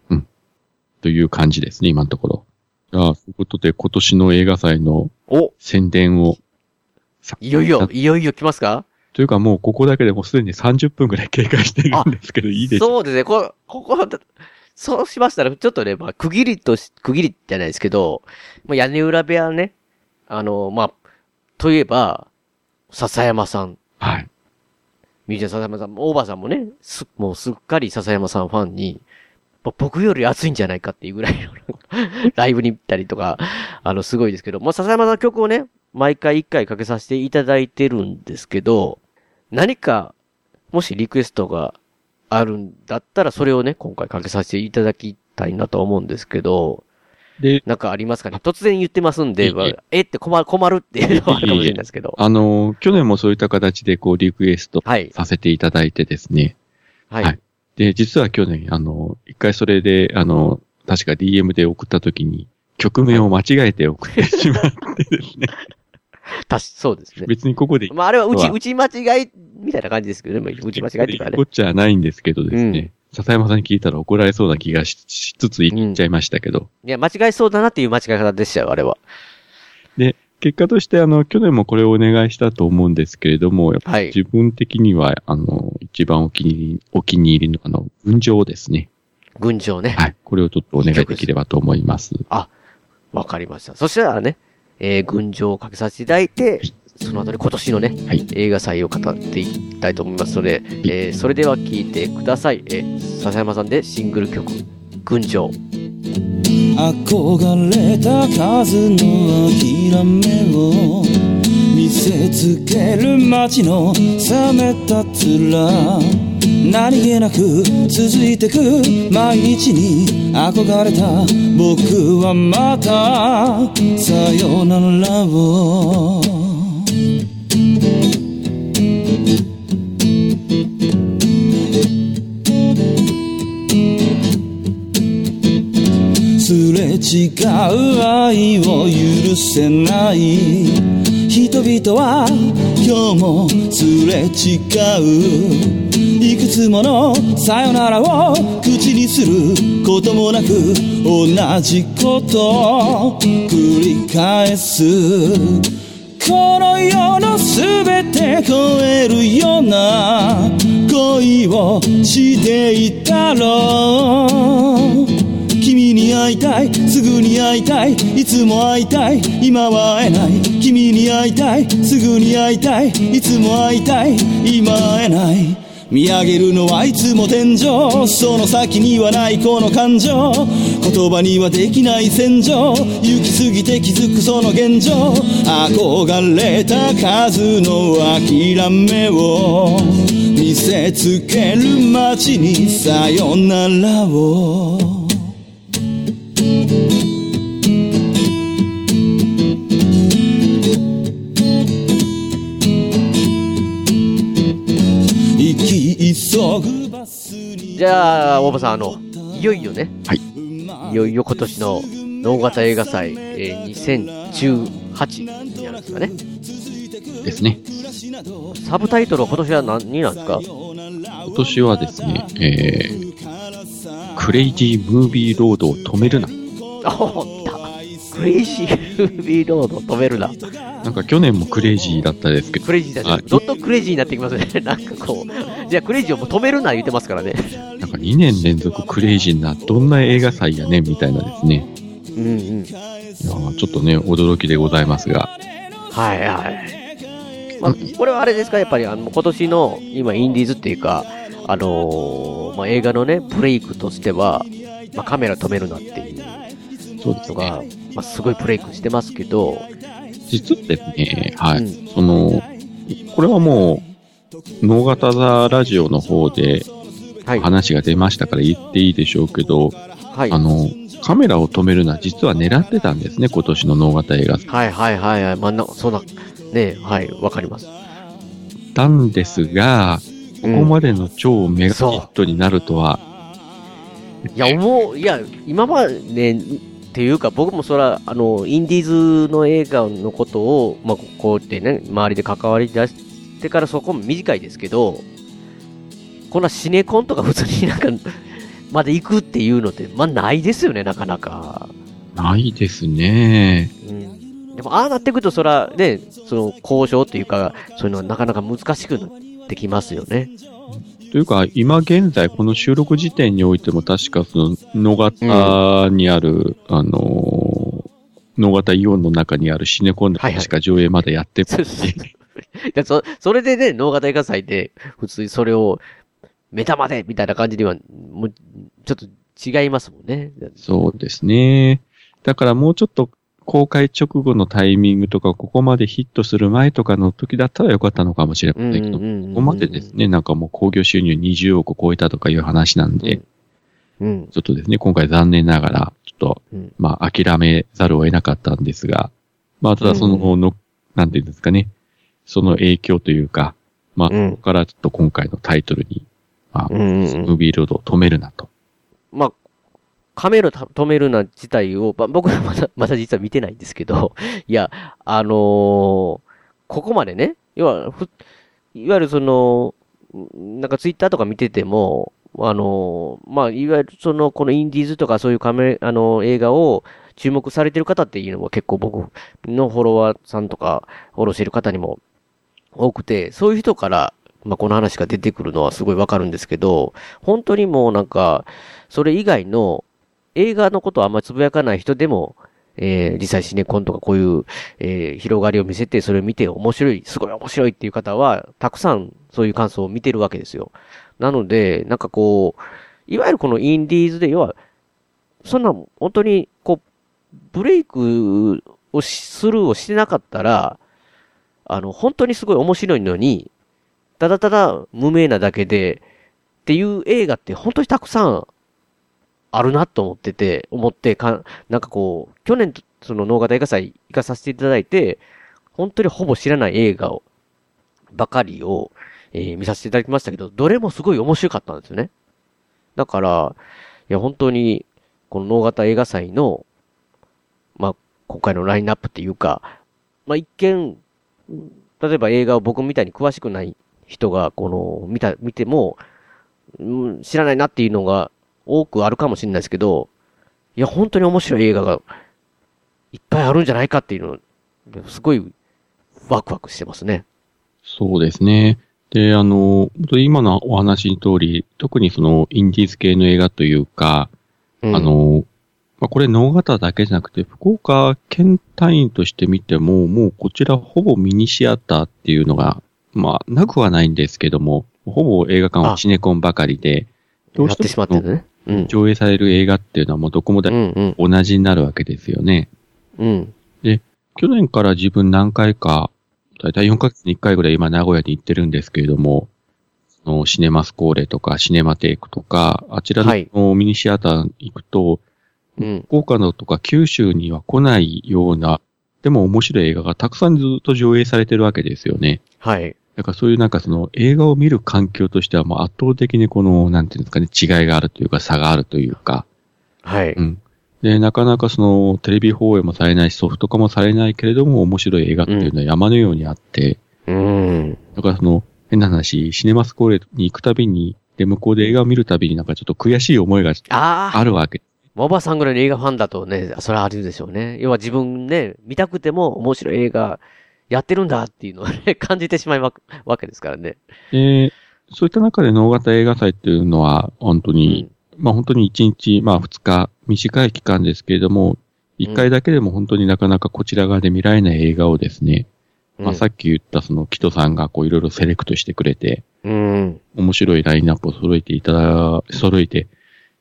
という感じですね、今のところ。あそういうことで今年の映画祭のお宣伝を、さいよいよ、いよいよ来ますか？というかもうここだけでもうすでに30分ぐらい経過してるんですけど、いいでしょうそうですね。こ、ここ、そうしましたら、ちょっとね、まあ、区切りとし、区切りじゃないですけど、まあ、屋根裏部屋ね、あの、まあ、といえば、笹山さん、はい。ミュージシャン笹山さん、大場さんもね、す、もうすっかり笹山さんファンに、まあ僕より熱いんじゃないかっていうぐらいの ライブに行ったりとか、あの、すごいですけど、まあ、笹山さんの曲をね、毎回一回かけさせていただいてるんですけど、何か、もしリクエストがあるんだったら、それをね、今回かけさせていただきたいなと思うんですけど、で、なんかありますかね？突然言ってますんで、ええって困る、困るっていうのはあるかもしれないですけど。あの、去年もそういった形でこうリクエストはい。させていただいてですね。はい。はいで、実は去年、あの、一回それで、あの、確か DM で送った時に、曲名を間違えて送ってしまってですね。たし、そうですね。別にここで、まあ、あれはうち、はうち間違い、みたいな感じですけどね。まあ、うち間違いっていうかねこ。っちゃないんですけどですね。うん笹山さんに聞いたら怒られそうな気がししつつ言っちゃいましたけど。いや、間違いそうだなっていう間違い方でしたよ、あれは。結果として、あの、去年もこれをお願いしたと思うんですけれども、やっぱはい。自分的には、あの、一番お気に入り、お気に入りの、あの、群青ですね。群青ね。はい。これをちょっとお願いできればと思います。わかりました。そしたらね、えー、群青をかけさせていただいて、その後に今年のね、はい映画祭を語っていきたいと思いますので、えー、それでは聴いてください。えー、笹山さんでシングル曲、群青。憧れた数の諦めを見せつける街の冷めた面。何気なく続いてく毎日に憧れた僕はまた。さよならを。すれ違う愛を許せない。人々は今日もすれ違う。いくつものさよならを口にすることもなく同じことを繰り返す。この世のすべて超えるような恋をしていたろう。に会いたい。すぐに会いたい。いつも会いたい。今は会えない。君に会いたい。すぐに会いたい。いつも会いたい。今会えない。見上げるのはいつも天井。その先にはないこの感情。言葉にはできない戦場。行き過ぎて気づくその現状。憧れた数の諦めを。見せつける街にさよならを。じゃあ、大場さん、あの、いよいよね、はいいよいよ今年の能型映画祭、えー、2018になるんですかね。ですね。サブタイトルは今年は何なんですか？今年はですね、えー、クレイジームービーロードを止めるな。クレイジームーロード止めるな。なんか去年もクレイジーだったですけど、クレイジーだあね。どんどんクレイジーになってきますね。なんかこう。じゃあクレイジーをもう止めるな言ってますからね。なんか2年連続クレイジーな、どんな映画祭やねんみたいなですね。うんうん。いやーちょっとね、驚きでございますが、はいはい。まあ、これはあれですか、やっぱりあの今年の今、インディーズっていうか、あのーまあ、映画のね、ブレイクとしては、まあ、カメラ止めるなっていうそうですね。のが、まあ、すごいブレイクしてますけど、実はですね、はい。うんその、これはもう、脳型座ラジオの方ではい。話が出ましたから言っていいでしょうけど、はい。あの、カメラを止めるのは実は狙ってたんですね、今年の脳型映画。はいはいはいはい。まあ、な、そんな、ね、はい、わかります。たんですが、ここまでの超メガヒットになるとは、いや、思う、いや、今までね、っていうか、僕もそら、あの、インディーズの映画のことを、まあ、こうやってね、周りで関わり出してからそこも短いですけど、こんなシネコンとか普通になんか、まで行くっていうのって、まあ、ないですよね、なかなか。ないですね。うん。でも、ああなってくると、そら、ね、その、交渉っていうか、そういうのはなかなか難しくなってきますよね。というか、今現在、この収録時点においても、確かその、野方にある、あのー、野方イオンの中にあるシネコンではいはい確か上映までやってそうそう でそそれでね、脳型映画祭で、普通にそれを、目玉でみたいな感じには、もう、ちょっと違いますもんね。そうですね。だからもうちょっと公開直後のタイミングとか、ここまでヒットする前とかの時だったらよかったのかもしれませんけど、こここまでです。ね、なんかもう興行収入20億超えたとかいう話なんで、うん。ちょっとですね、今回残念ながら、ちょっと、うんまあ諦めざるを得なかったんですが、まあただその、の、なんていうんですかね、その影響というか、まあ、うんここからちょっと今回のタイトルに、まあ、うんうんうんムービーロードを止めるなと。まあ、カメラ止めるな自体を、ま、僕はまだ、まだ実は見てないんですけど、いや、あのーここまでね、要は、ふいわゆるその、なんかツイッターとか見てても、あのーまあ、いわゆるその、このインディーズとかそういうカメあの映画を注目されてる方っていうのも結構僕のフォロワーさんとか、フォローしてる方にも多くて、そういう人からまあ、この話が出てくるのはすごいわかるんですけど、本当にもうなんか、それ以外の映画のことをあんまりつぶやかない人でも、えー、実際シネコンとかこういう、えー、広がりを見せて、それを見て面白い、すごい面白いっていう方は、たくさんそういう感想を見てるわけですよ。なので、なんかこう、いわゆるこのインディーズで、要は、そんな、本当に、こう、ブレイクをするをしてなかったら、あの、本当にすごい面白いのに、ただただ無名なだけで、っていう映画って本当にたくさんあるなと思ってて、思ってか、なんかこう、去年、その脳型映画祭行かさせていただいて、本当にほぼ知らない映画を、ばかりを、えー、見させていただきましたけど、どれもすごい面白かったんですよね。だから、いや、本当に、この脳型映画祭の、まあ、今回のラインナップっていうか、まあ、一見、例えば映画を僕みたいに詳しくない人が、この、見た、見ても、うん、知らないなっていうのが多くあるかもしれないですけど、いや、本当に面白い映画がいっぱいあるんじゃないかっていうの、すごいワクワクしてますね。そうですね。で、あの、今のお話の通り、特にそのインディーズ系の映画というか、うん、あの、まあ、これ脳型だけじゃなくて、福岡県単位として見ても、もうこちらほぼミニシアターっていうのが、まあ、なくはないんですけども、ほぼ映画館はシネコンばかりで、どうしてしまってね。うん、上映される映画っていうのはもうどこもだ、同じになるわけですよね。うん。で、去年から自分何回か、だいたい4ヶ月に1回ぐらい今名古屋に行ってるんですけれども、のシネマスコーレとかシネマテイクとか、あちらのミニシアター行くと、うん、福岡のとか九州には来ないような、でも面白い映画がたくさんずっと上映されてるわけですよね。はい。だからそういうなんかその映画を見る環境としてはもう圧倒的にこの、なんていうんですかね、違いがあるというか差があるというか。はい。うん。で、なかなかそのテレビ放映もされないし、ソフト化もされないけれども面白い映画っていうのは山のようにあって、うん。だからその、変な話、シネマスコーレに行くたびに、で、向こうで映画を見るたびになんかちょっと悔しい思いがあるわけ。おばさんぐらいの映画ファンだとね、それはあるでしょうね。要は自分ね、見たくても面白い映画やってるんだっていうのをね、感じてしまうわけですからね。えー、そういった中で脳型映画祭っていうのは、本当に、うん、まあ本当に1日、まあ2日、短い期間ですけれども、1回だけでも本当になかなかこちら側で見られない映画をですね、うん、まあさっき言ったそのキトさんがこういろいろセレクトしてくれて、うん、面白いラインナップを揃えていただ、揃えて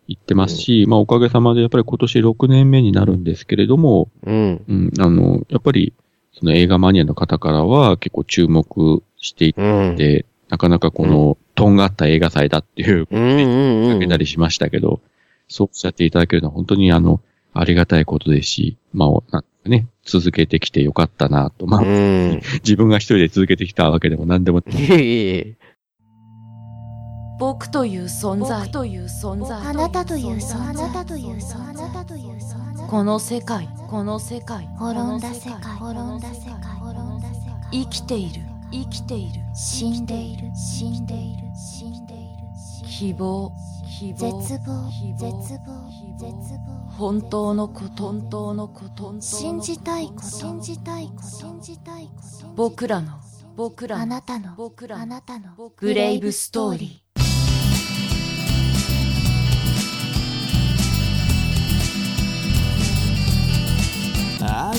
いってますし、うん、まあおかげさまでやっぱり今年6年目になるんですけれども、うん、うん、あの、やっぱりその映画マニアの方からは結構注目していて、うん、なかなかこの、とんがった映画祭だっていう、かけたりしましたけど、そうおっしゃっていただけるのは本当にあの、ありがたいことですし、まあ、なんかね、続けてきてよかったなと。まあ、自分が一人で続けてきたわけでも何でも。僕という存在。僕という存在。あなたという存在。あなたという存在。あなたという存在。この世界この世界滅んだ世界滅んだ世界滅んだ世界生きている生きている死んでいる死んでいる死んでいる希望希望絶望絶望絶望。本当のこと本当のこと信じたいこと信じたいこと信じたいこと僕らの僕らあなたの僕らあなたの。グレイブストーリー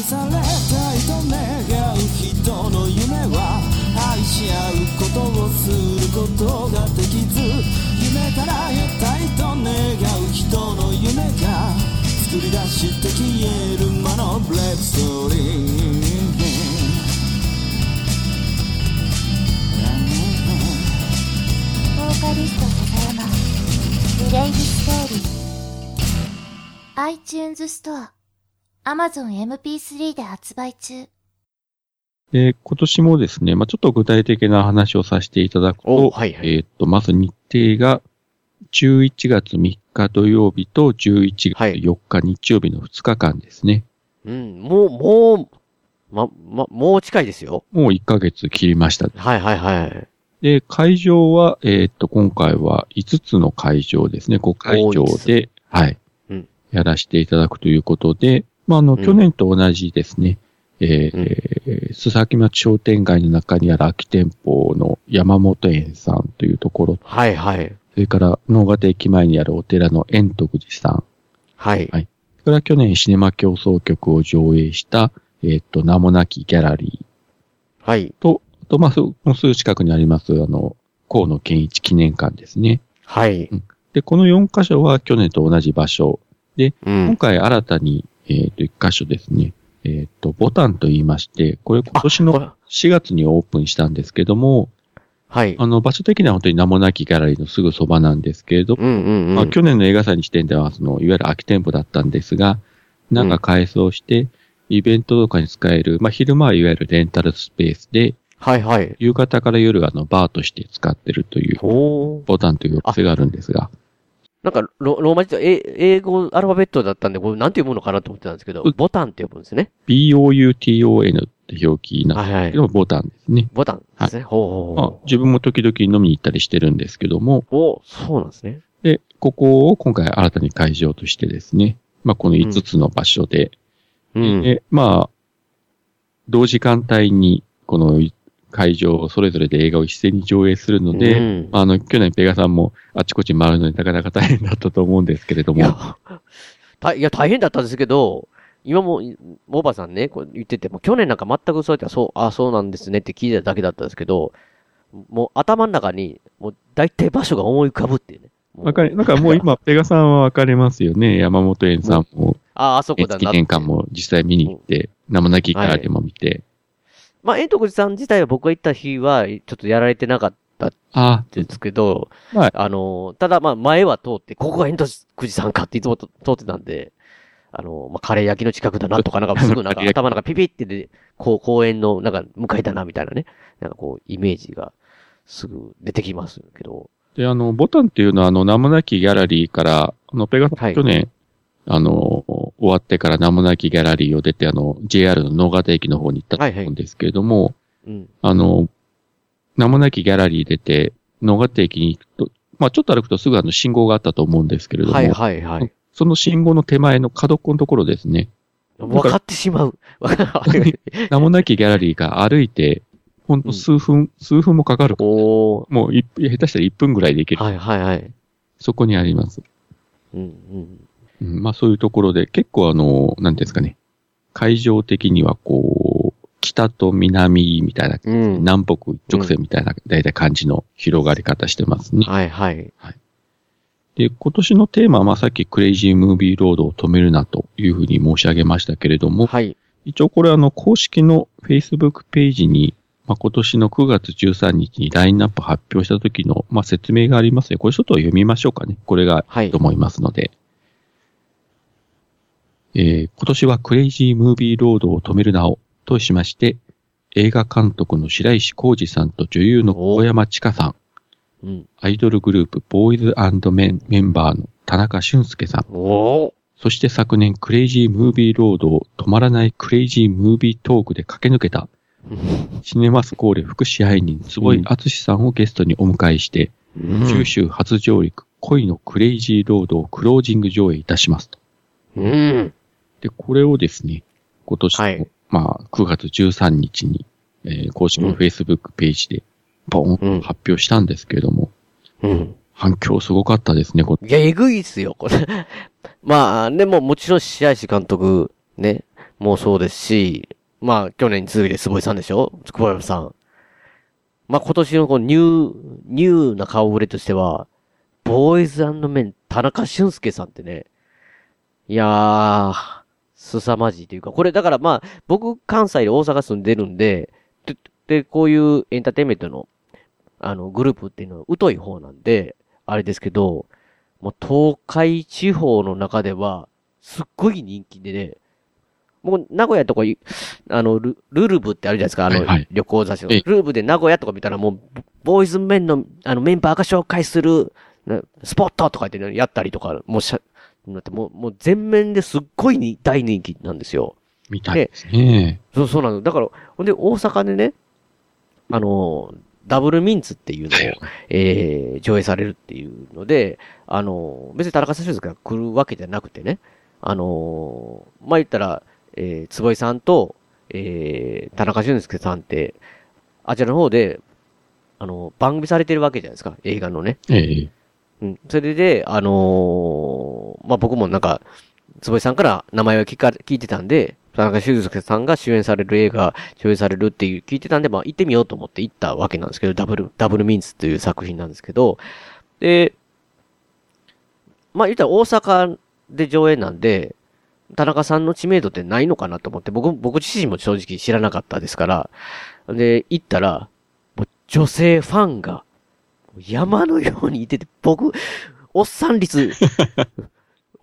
されたいと願う人の夢は愛し合うことをすることができず夢から。得たいと願う人の夢が作り出して消える魔のブレイクストーリーボーカリスト笹山ブレイブストーリー。iTunes ストア Amazon MP3 で発売中。で、今年もですね、まあ、ちょっと具体的な話をさせていただくと、はいはい、えっ、と、まず日程が11月3日土曜日と11月4日日曜日の2日間ですね。はい、うん、もう、もう、ま、ま、もう近いですよ。もう1ヶ月切りました。はいはいはい。で、会場は、えっ、と、今回は5つの会場ですね。5会場で、はい、うん。やらせていただくということで、まあ、あの、去年と同じですね、えー須崎町商店街の中にある空き店舗の山本園さんというところ、はいはい。それから野方駅前にあるお寺の円徳寺さん、はい。はいそれから去年シネマ競争曲を上映した、えっ、と、名もなきギャラリーはい。と、あと、まあ、そのすぐ近くにあります、あの、河野健一記念館ですね。はい。で、この4箇所は去年と同じ場所。う今ん。回新たに、えっ、と、1箇所ですね。えっ、と、ボタンと言いまして、これ今年のこれ4月にオープンしたんですけども、はい。あの、場所的には本当に名もなきギャラリーのすぐそばなんですけれど、うんうんうん。まあ、去年の映画祭に時点では、その、いわゆる空き店舗だったんですが、なんか改装して、イベントとかに使える、まあ、昼間はいわゆるレンタルスペースで、はいはい。夕方から夜はあの、バーとして使ってるという。ボタンというお店があるんですが、なんかロ、ローマ字と、え、英語アルファベットだったんで、これなんて読むのかなと思ってたんですけどう、ボタンって呼ぶんですね。BOUTON って表記なんはいはいですけ。ど、ボタンですね。ボタンですね。ほうまあほうほ自分も時々飲みに行ったりしてるんですけども、う。おそうなんですね。で、ここを今回新たに会場としてですね、まあ、この5つの場所で、うん。でまあ、同時間帯に、この会場それぞれで映画を一斉に上映するので、うんあの、去年ペガさんもあちこち回るのになかなか大変だったと思うんですけれども、いや、たいや、大変だったんですけど、今も、モバさんね、こう言ってて、もう去年なんか全くそうやって、そう、あ、そうなんですねって聞いてただけだったんですけど、もう頭の中に、もう大体場所が思い浮かぶっていうね。わかり、なんかもう今、ペガさんはわかりますよね。山本園さんも、あ、あそこだなって。記念館も実際見に行って、名もなきギャラリーも見て、まあ、円徳寺さん自体は僕が行った日は、ちょっとやられてなかったですけど、はい。あの、ただまあ、前は通って、ここが円徳寺さんかっていつもと通ってたんで、あの、まあ、カレー焼きの近くだなとか、なんかすぐなんか 頭なんかピピってで、こう、公園のなんか向かいだなみたいなね、なんかこう、イメージがすぐ出てきますけど、で、あの、ボタンっていうのは、あの、名もなきギャラリーから、あの、ペガさん、はい。去年、あの、終わってから名もなきギャラリーを出て、あの、JR の野方駅の方に行ったと思うんですけれども、うん。あの、名もなきギャラリー出て、野方駅に行くと、まあちょっと歩くとすぐあの信号があったと思うんですけれども、はいはいはい。その信号の手前の角っこのところですね、分かってしまう。名もなきギャラリーが歩いて、ほんと数分、数分もかかる。おー。もう一下手したら1分ぐらいで行ける。はいはいはい。そこにあります。うんうん。うん、まあそういうところで、結構あの、なんていうんですかね、会場的にはこう、北と南みたいな、うん。南北一直線みたいな、だいたい感じの広がり方してますね。はいはい。で、今年のテーマは、まあさっきクレイジームービーロードを止めるなというふうに申し上げましたけれども、はい。一応これあの、公式の Facebook ページに、まあ今年の9月13日にラインナップ発表した時の、まあ説明がありますね。これちょっと読みましょうかね。これがはいと。思いますので。えー今年はクレイジームービーロードを止めるなおとしまして、映画監督の白石浩二さんと女優の小山千佳さん、うん。アイドルグループボーイズメンメンバーの田中俊介さん。そして昨年クレイジームービーロードを止まらないクレイジームービートークで駆け抜けた、シネマスコーレ副支配人坪井敦さんをゲストにお迎えして、九州初上陸恋のクレイジーロードをクロージング上映いたしますと。うん。で、これをですね、今年の、はい。まあ、9月13日に、えー公式のうん。Facebook ページで、ポーンと発表したんですけれども、うん。反響すごかったですね、こいや、えぐいっすよ、これ。まあ、でももちろん白石監督、ね、もうそうですし、まあ、去年に続いて坪井さんでしょ？久保山さん。まあ、今年のこのニュー、ニューな顔ぶれとしては、ボーイズメン、田中俊介さんってね、いやー、凄まじいというか、これだからまあ、僕関西で大阪住んでるんで、で、でこういうエンターテインメントの、あの、グループっていうのは疎い方なんで、あれですけど、もう東海地方の中では、すっごい人気でね、もう名古屋とかい、あの、ルルルブってあるじゃないですか、あの、はいはい旅行雑誌の。ええルルブで名古屋とか見たらもう、ボボーイズメンの、あの、メンバーが紹介する、なスポットとか言ってねやったりとか、もうしゃ、だってもう、もう全面ですっごいに大人気なんですよ。みたいですね。そう、そうなの。だから、ほんで、大阪でね、あの、ダブルミンツっていうのを、えー、上映されるっていうので、あの、別に田中選手が来るわけじゃなくてね、あの、まあ、言ったら、えー、坪井さんと、えー、田中俊介さんって、あちらの方で、あの、番組されてるわけじゃないですか、映画のね。ええ。うん。それで、あのーまあ、僕もなんか、坪井さんから名前を聞か、聞いてたんで、田中修介さんが主演される映画、上映されるっていう聞いてたんで、まあ、行ってみようと思って行ったわけなんですけど、ダブル、ダブルミンツという作品なんですけど、で、まあ、言ったら大阪で上映なんで、田中さんの知名度ってないのかなと思って、僕、僕自身も正直知らなかったですから、で、行ったら、もう女性ファンが、山のようにいてて、僕、おっさん率、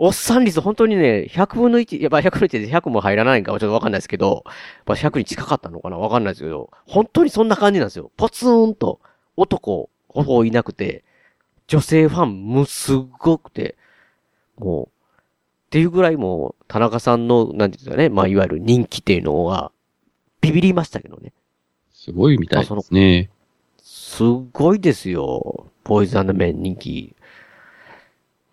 おっさん率本当にね、100分の1、やっぱ100分の1で100も入らないんかはちょっとわかんないですけど、まあ、100に近かったのかな？わかんないですけど、本当にそんな感じなんですよ。ポツンと男、ほぼいなくて、女性ファンもすっごくて、もう、っていうぐらいもう、田中さんの、なんていうんですかね、まあ、いわゆる人気っていうのは、ビビりましたけどね。すごいみたいですね。すっごいですよ。ボーイズメン人気。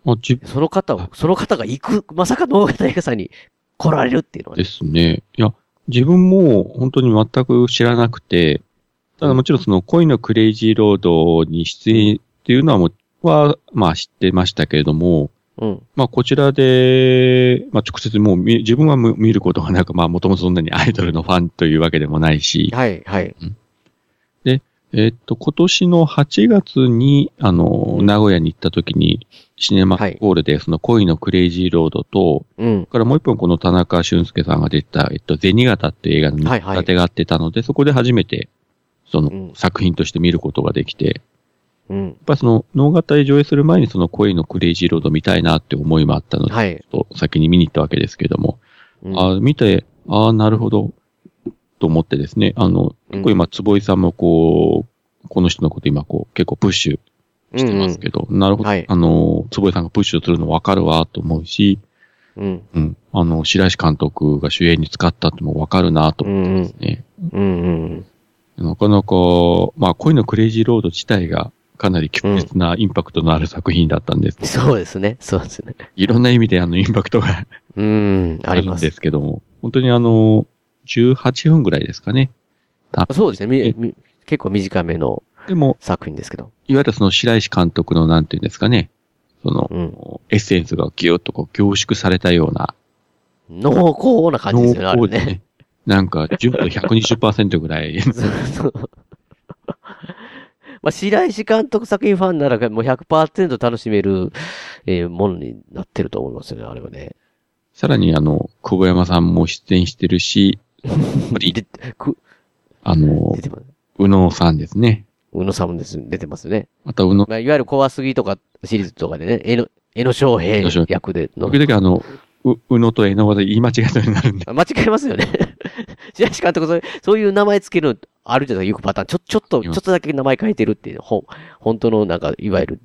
まあ、じその方を、その方が行く、まさか能型映画さんに来られるっていうのはでね。すね。いや、自分も本当に全く知らなくて、ただもちろんその恋のクレイジーロードに出演っていうのはもう、は、まあ知ってましたけれども、うん。まあこちらで、まあ直接もう見自分は見ることがなく、まあもともとそんなにアイドルのファンというわけでもないし、はい、はい。えっと、今年の8月に、あの、名古屋に行った時に、シネマホールでその恋のクレイジーロードと、うん。からもう一本この田中俊介さんが出た、えっと、銭形って映画の見立てがあってたので、そこで初めて、そのうん作品として見ることができて、やっうん。ぱりその、能型で上映する前にその恋のクレイジーロード見たいなって思いもあったので、はい。ちょっと先に見に行ったわけですけれども、うんあ見て、ああ、なるほど、と思ってですね、あの、結構今、坪井さんもこう、この人のこと今こう、結構プッシュしてますけど、なるほど、はいあの、坪井さんがプッシュするの分かるわ、と思うし、うん。うん。あの、白石監督が主演に使ったっても分かるなと思ってですね。うん。うん。なかなか、まあ、恋のクレイジーロード自体がかなり強烈なインパクトのある作品だったんです。そうですね。そうですね。いろんな意味であの、インパクトがうん。ありますあるんで。すけども、本当にあの、18分ぐらいですかね。たそうですね。みみ結構短めのでも、作品ですけど。いわゆるその白石監督のなんていうんですかね、その、うん。エッセンスがギュッとこう凝縮されたような、濃厚な感じですよね、あれね。なんか、純度120%ぐらい。まあ、白石監督作品ファンならもう100%楽しめる、えーものになってると思いますよね、あれはね。さらにあの、久保山さんも出演してるし、やっぱりで、く、あの。宇野さんですね。宇野さんもです、出てますよね。また宇野、まあ、いわゆる怖すぎとかシリーズとかでね、江野、江野翔平役での時。々あの、う宇野と江野で言い間違えたようになるんで。間違えますよね。白石監督そういう、そういう名前つけるのあるじゃないよくパターン。ちょ、ちょっと、ちょっとだけ名前変えてるっていう、ほん、本当のなんか、いわゆる、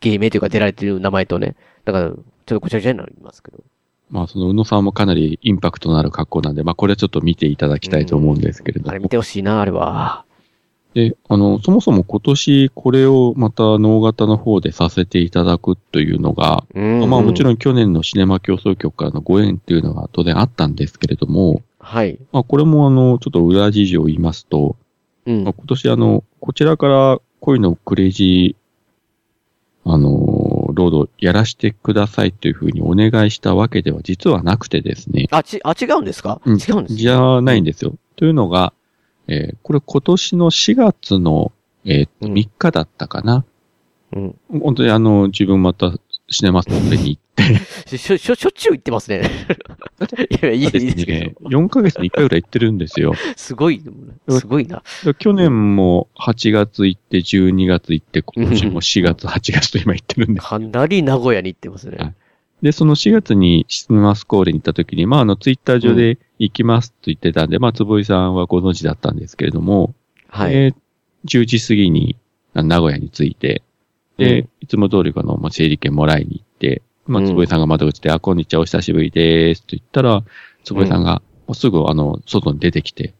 芸名というか出られてる名前とね。だから、ちょっとごちゃごちゃになりますけど。まあその宇野さんもかなりインパクトのある格好なんで、まあこれはちょっと見ていただきたいと思うんですけれどもあれ見。てほしいな、あれは。で、あの、そもそも今年これをまた能型の方でさせていただくというのが、うんまあもちろん。ん去年のシネマ競争局からのご縁っていうのが当然あったんですけれども、はい。まあこれもあの、ちょっと裏事情を言いますと、うんまあ。今年あの、こちらから恋のクレイジー、あの、ロードやらせてくださいというふうにお願いしたわけでは実はなくてですね。あ、ち、あ、違うんですか、うん違うんですじゃないんですよ。というのが、えーこれ今年の4月の、えーっとうん3日だったかな。うん。本当にあの、自分またシネマストに行って、しょ、しょ、しょっちゅう言ってますね。いや、いいいいですけね、4ヶ月に1回ぐらい行ってるんですよ。ど。すごい、すごいな。で去年も8月行って、12月行って、今年も4月、8月と今行ってるんです。かなり名古屋に行ってますね。で、その4月にシネマスコーレに行った時に、まあ、あの、ツイッター上で行きますと言ってたんで、まあ、坪井さんはご存知だったんですけれども、はい。えー10時過ぎにあ名古屋に着いて、で、うんいつも通りこの、まあ、整理券もらいに行って、まあ、うん坪井さんが窓口で、あ、こんにちは、お久しぶりです、と言ったら、坪井さんが、もうすぐ、あの、外に出てきて、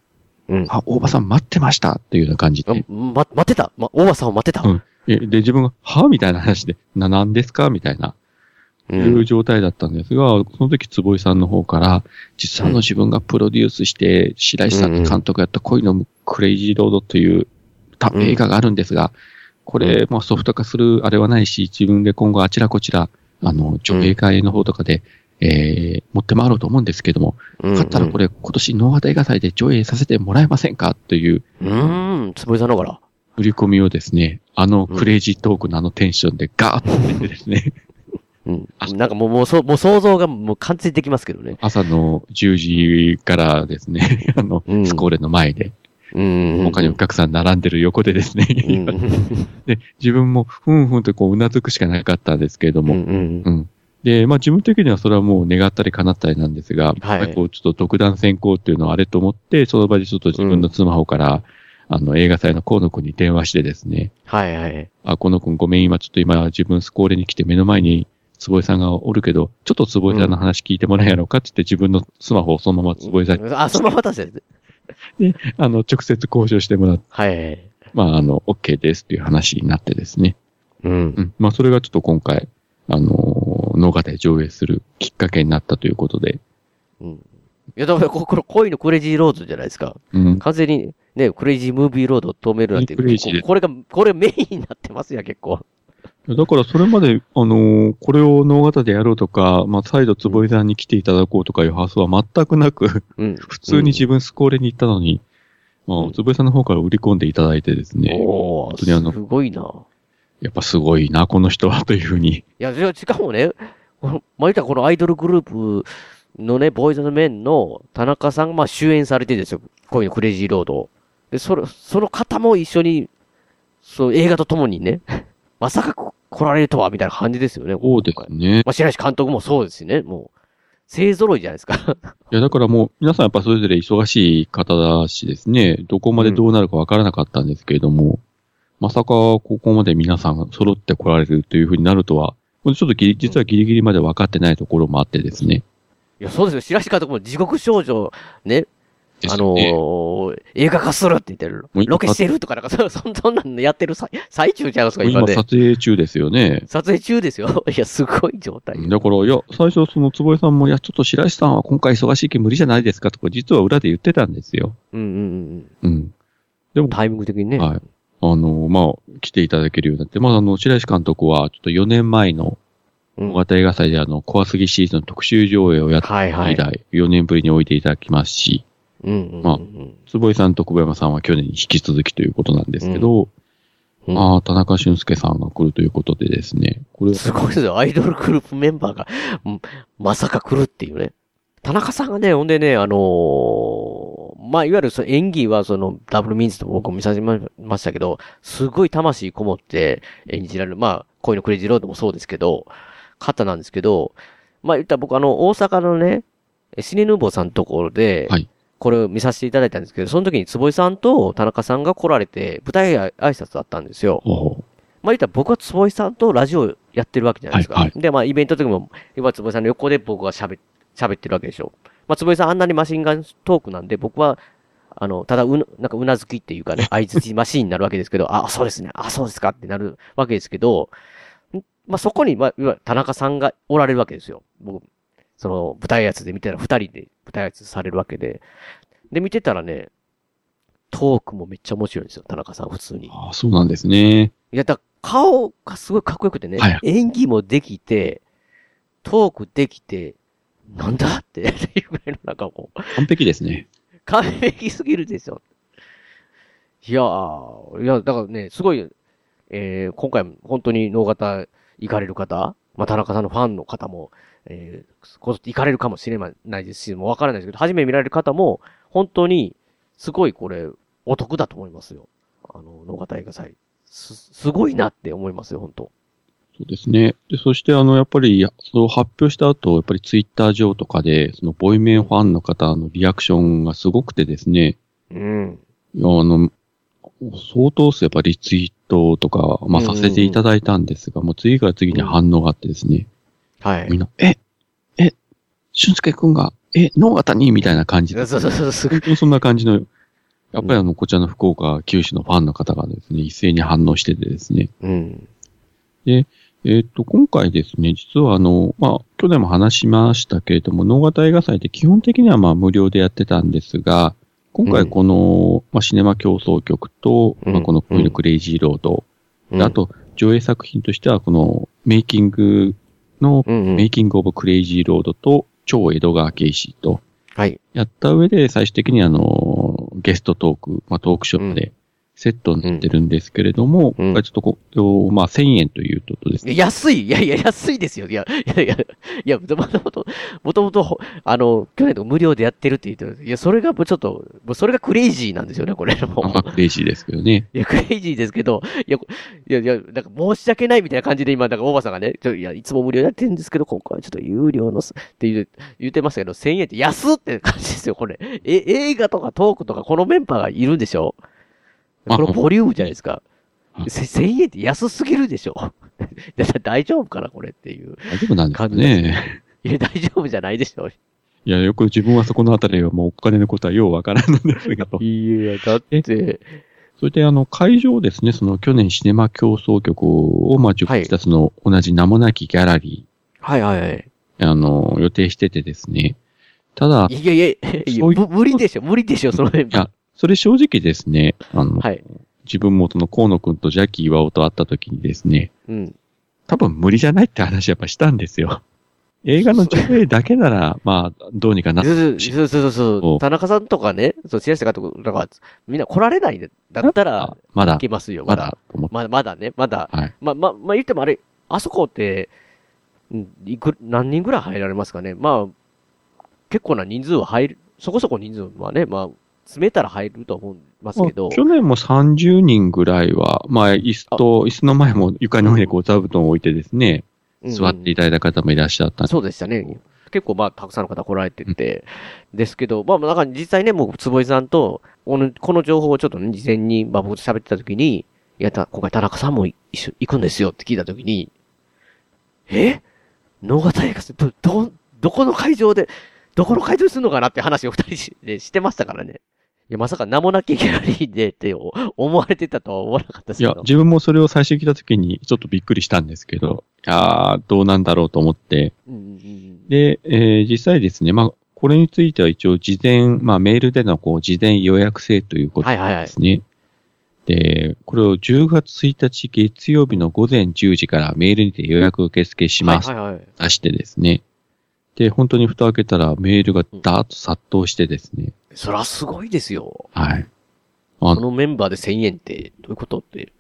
うん。あ、大場さん待ってましたっていうような感じあで。ま、待ってた。ま、大場さんを待ってた。うんえで、自分が、は？みたいな話で、な、なんですか？みたいな。いう状態だったんですが、その時坪井さんの方から、実はあの自分がプロデュースして、白石さんが監督やった恋のクレイジーロードというたうん映画があるんですが、これ、まあソフト化するあれはないし、自分で今後あちらこちら、あの、上映会の方とかで、えー、持って回ろうと思うんですけども、うん買ったらこれ今年能型映画祭で上映させてもらえませんかといううーん、坪井さんのから。売り込みをですね、あのクレイジートークのあのテンションでガーッと出てですね、うん。なんかもう、もう、そう、もう想像がもう完全にできますけどね。朝の10時からですね、あの、うんスコーレの前で、うん。他にお客さん並んでる横でですね、うん。で、自分もふんふんとこううなずくしかなかったんですけれどうん。も、うんうん。で、まあ自分的にはそれはもう願ったり叶ったりなんですが、はいこうちょっと独断先行っていうのはあれと思って、その場でちょっと自分のスマホから、あの映画祭の河野くんに電話してですね、はいはい。あ、河野くんごめん、今ちょっと今自分スコーレに来て目の前に坪井さんがおるけど、ちょっと坪井さんの話聞いてもらえやろうかって言って自分のスマホをそのまま坪井さんに、あ、そのまま渡して。あの、直接交渉してもらって、はいはい。まあ、あの、OK ですっていう話になってですね。うん。うん。まあ、それがちょっと今回、あのー、農家で上映するきっかけになったということで、うん。いや、だから、ここの恋のクレイジーロードじゃないですか。うん。完全に、ね、クレイジームービーロードを止めるなんて、クレイジーでこれが、これメインになってますよ、結構。だからそれまで、あのーこれを農型でやろうとか、まあ、再度坪井さんに来ていただこうとかいう発想は全くなく、うん。普通に自分スコーレに行ったのに、まあ、坪井さんの方から売り込んでいただいてですね、お本当にあのー、すごいな。やっぱすごいな、この人はというふうに。いや、じゃあしかもね、このまあ、たらこのアイドルグループのね、ボーイズのメンの田中さんがまあ主演されてるんですよ。恋のクレイジーロード。で、それ、その方も一緒に、そう、映画と共にね、まさかこ来られるとは、みたいな感じですよね。そうですね。まあ、白石監督もそうですしね、もう、勢揃いじゃないですか。いや、だからもう、皆さんやっぱそれぞれ忙しい方だしですね、どこまでどうなるかわからなかったんですけれども、まさかここまで皆さんが揃って来られるというふうになるとは、ちょっとギリ実はギリギリまで分かってないところもあってですね。いや、そうですよ。白石監督も地獄少女、ね、あのー映画化するって言ってるロケしてるとか、なんか、そそんそんなんやってる最最中ちゃいますか、今今ね。撮影中ですよね。撮影中ですよ。いや、すごい状態。だから、いや、最初その坪井さんも、いや、ちょっと白石さんは今回忙しいけど無理じゃないですかとか、実は裏で言ってたんですよ。うんうんうん。うん。タイミング的にね。はい。あの、まあ、来ていただけるようになって、まあ、あの、白石監督は、ちょっと4年前のうん大型映画祭であの、怖すぎシーズンの特集上映をやった以来、4年ぶりにおいていただきますし。まあ坪井さんと久保山さんは去年に引き続きということなんですけど、うんまあ、田中俊介さんが来るということでですね、これ、すごいですよ。アイドルグループメンバーが、うんまさか来るっていうね。田中さんがね、ほんでね、あのーまあ、いわゆるその演技はそのダブルミンズと僕も見させましたけど、すごい魂こもって演じられる。まあ、恋のクレイジーロードもそうですけど、方なんですけど、まあ言ったら僕あの、大阪のね、シネヌーボーさんのところで、はいこれを見させていただいたんですけど、その時に坪井さんと田中さんが来られて、舞台挨拶だったんですよ。まあ言ったら僕は坪井さんとラジオやってるわけじゃないですか。はいはで、まあイベントの時も、今坪井さんの横で僕が喋、喋ってるわけでしょ。まあ坪井さんあんなにマシンガントークなんで、僕は、あの、ただうな、なんかうなずきっていうかね、相づちマシーンになるわけですけど、あ、そうですね、あ、そうですかってなるわけですけど、んまあそこに、まあ、田中さんがおられるわけですよ。僕、その舞台挨拶で見たら二人で舞台挨拶されるわけで。で、見てたらね、トークもめっちゃ面白いんですよ、田中さん、普通に。ああ、そうなんですね。いや、だ顔がすごいかっこよくてね、はい演技もできて、トークできて、なんだっていうぐらいのなんかこう、完璧ですね。完璧すぎるでしょ。いやー、いや、だからね、すごい、えー、今回も本当に能型行かれる方、まあ、田中さんのファンの方も、えー、こぞって行かれるかもしれないですし、もうわからないですけど、初め見られる方も、本当に、すごいこれ、お得だと思いますよ。あの、能型映画祭。す、すごいなって思いますよ、本当そうですね。で、そしてあの、やっぱり、それを発表した後、やっぱりツイッター上とかで、そのボイメンファンの方のリアクションがすごくてですね、うん。あの、相当数やっぱリツイートとか、まあ、させていただいたんですが、もう次から次に反応があってですね、はい。みんな、え、え、俊介くんが、え、脳型にみたいな感じ。で、そうそうそう、すごい。本当にそんな感じの、やっぱりあの、こちらの福岡、九州のファンの方がですね、一斉に反応しててですね、うん。えっ、と、今回ですね、実はあの、まあ、去年も話しましたけれども、能型映画祭って基本的にはまあ無料でやってたんですが、今回この、まあ、シネマ競争局と、うん。まあ、このクレイジーロード、うん。あ、と、上映作品としては、このメイキングの、メイキングオブクレイジーロードと、超江戸川慶史と、はい。やった上で、最終的にあの、ゲストトーク、まあ、トークショーでセットになってるんですけれども、うんちょっとこう、まあ、1000円ということですね。安いいやいや、安いですよ。いや、いやいや、いや、もともと、もともと、あの、去年の無料でやってるって言ってる。いや、それがもうちょっと、もうそれがクレイジーなんですよね、これ。もまあ、う。クレイジーですけどね。いや、クレイジーですけど、いや、いや、いや、なんか申し訳ないみたいな感じで今、なんか大場さんがね、ちょいや、いつも無料やってるんですけど、今回はちょっと有料のす、って言う、言ってましたけど、1000円って安って感じですよ、これ。え、映画とかトークとかこのメンバーがいるんでしょ？あこのボリュームじゃないですか。あせ1000円って安すぎるでしょ 大丈夫かなこれっていう。大丈夫なんですかね。いや、大丈夫じゃないでしょ。いや、よく自分はそこのあたりはもうお金のことはようわからんのですが。いや、だって、それであの、会場ですね、その去年シネマ競争局を、まあ、受講したその同じ名もなきギャラリはいはいはい。ー、あの、予定しててですね。ただ、いいやいや、いや無理でしょ、無理でしょ、そのメンバや、それ正直ですね、あの、ー。はい。自分もその河野くんとジャッキー岩尾と会った時にですね、うん。多分無理じゃないって話やっぱしたんですよ。映画の上映だけなら、まあ、どうにかなっそうそうそうそうお田中さんとかね、そう、白石監督、だから、みんな来られないんだったら、まだいけますよ、まだ。まだ、まだね、まだ。はい。ま、ま、まあ、言ってもあれ、あそこって、んいく、何人ぐらい入られますかね。まあ、結構な人数は入る、そこそこ人数はね、まあ、詰めたら入ると思いますけど。去年も30人ぐらいは、まあ、椅子と、椅子の前も床の上にこう座布団を置いてですね、うん座っていただいた方もいらっしゃったそうでしたね。結構まあ、たくさんの方来られてて、ですけど、まあ、なんか実際ね、もう、坪井さんと、この、この情報をちょっとね、事前に、まあ僕と喋ってた時に、いや、た今回田中さんも一緒、行くんですよって聞いた時に、え？能型映画祭ど、ど、どこの会場で、どこの会場にするのかなって話を二人しでしてましたからね。いや、まさか名もなきギャラリーでってお 思われてたとは思わなかったですいやけど。、自分もそれを最初聞いた時にちょっとびっくりしたんですけど、いやー、どうなんだろうと思って。うんうんうんで、えー実際ですね、まあ、これについては一応事前、まあ、メールでのこう、事前予約制ということはいはいはいですね。で、これを10月1日月曜日の午前10時からメールにて予約受付します。はいはいはい。出してですね。で、本当に蓋を開けたらメールがダーッと殺到してですね。そらすごいですよ。はい。あこのメンバーで1000円って、どういうことって。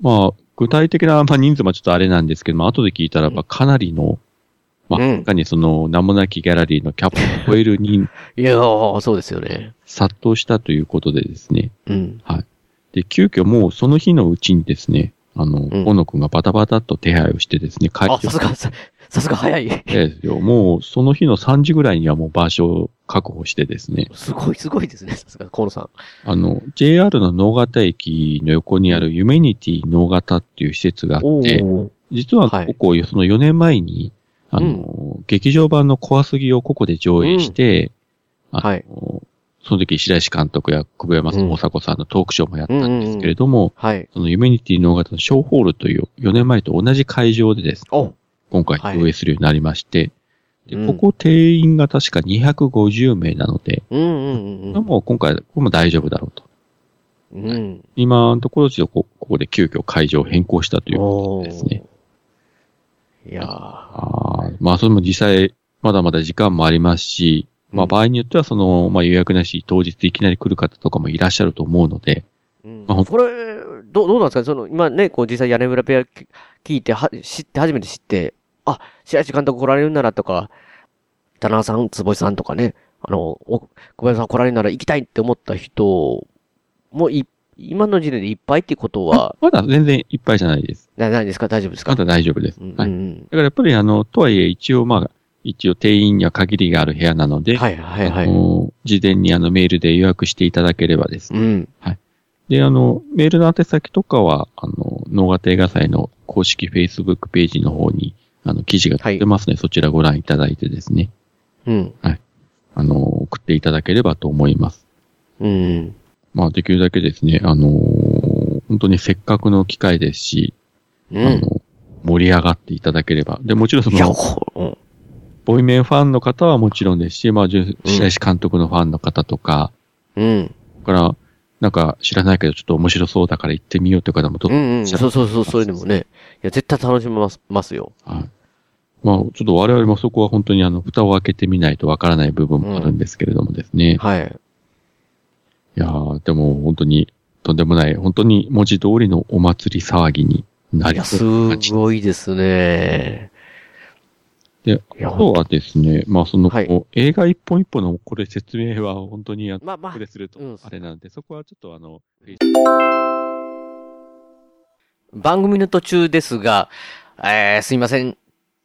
まあ、具体的な、まあ、人数もちょっとあれなんですけども、後で聞いたらばかなりの、まあ、うん他にその名もなきギャラリーのキャップを超える人、いやー、そうですよね。殺到したということでですね。うん。で、急遽もうその日のうちにですね、あの、うん小野くんがバタバタっと手配をしてですね、帰あ、さすが、ささすが早い。ですよ。もうその日の3時ぐらいにはもう場所を確保してですね、すごい、すごいですね。さすが、河野さん。あの、JR の能形駅の横にあるユメニティ能形っていう施設があって、ー実ははいここ、その4年前に、あの、劇場版の怖すぎをここで上映して、あのはいその時白石監督や久保山うん大迫さんのトークショーもやったんですけれども、はい。そのユメニティ能形のショーホールという4年前と同じ会場でですね、お今回はい。上映するようになりまして、でうん。ここ定員が確か250名なので、うんうんうんもう今回、これも大丈夫だろうと。うん。うん。今のところ、ちょっとこここで急遽会場を変更したというこおとですね。いやー。あー。まあ、それも実際、まだまだ時間もありますし、まあ、うん場合によっては、その、まあ、予約なし、当日いきなり来る方とかもいらっしゃると思うので、うん。まあこれ、どう、どうなんですかその、今ね、こう実際屋根裏ペア聞いて、は、知って、初めて知って、あ、白石監督来られるならとか、田中さん、坪井さんとかね、あの、お小林さん来られるなら行きたいって思った人もい、今の時点でいっぱいっていうことは、まだ全然いっぱいじゃないです。な、ないですか？大丈夫ですか？まだ大丈夫です。うんはい。だうんからやっぱり、あの、とはいえ、一応、まあ、一応定員には限りがある部屋なので、はいはいはい。あの事前にあのメールで予約していただければですね。うん。で、あの、メールの宛先とかは、あの、能形映画祭の公式 Facebook ページの方に、あの、記事が載ってますので、そちらご覧いただいてですね、うん。あの、送っていただければと思います。うん。まあ、できるだけですね、あの、本当にせっかくの機会ですし、うん。あの、盛り上がっていただければ。で、もちろんその、ほうん。ボイメンファンの方はもちろんですし、まあ、白石監督のファンの方とか、うん。だから、なんか知らないけどちょっと面白そうだから行ってみようっていう方もどうんうん。そうそうそう、そういうのもね。いや、絶対楽しめますますよ。はい。まあ、ちょっと我々もそこは本当にあの、蓋を開けてみないとわからない部分もあるんですけれどもですね。はい。いやー、でも本当にとんでもない、本当に文字通りのお祭り騒ぎにないりや、すそうな感じ。ごいですね。で、あとはですね、まあその、はい。映画一本一本のこれ説明は本当にあのまあまあ。これするとうん。あれなんで、そこはちょっとあの、番組の途中ですが、えー、すいません。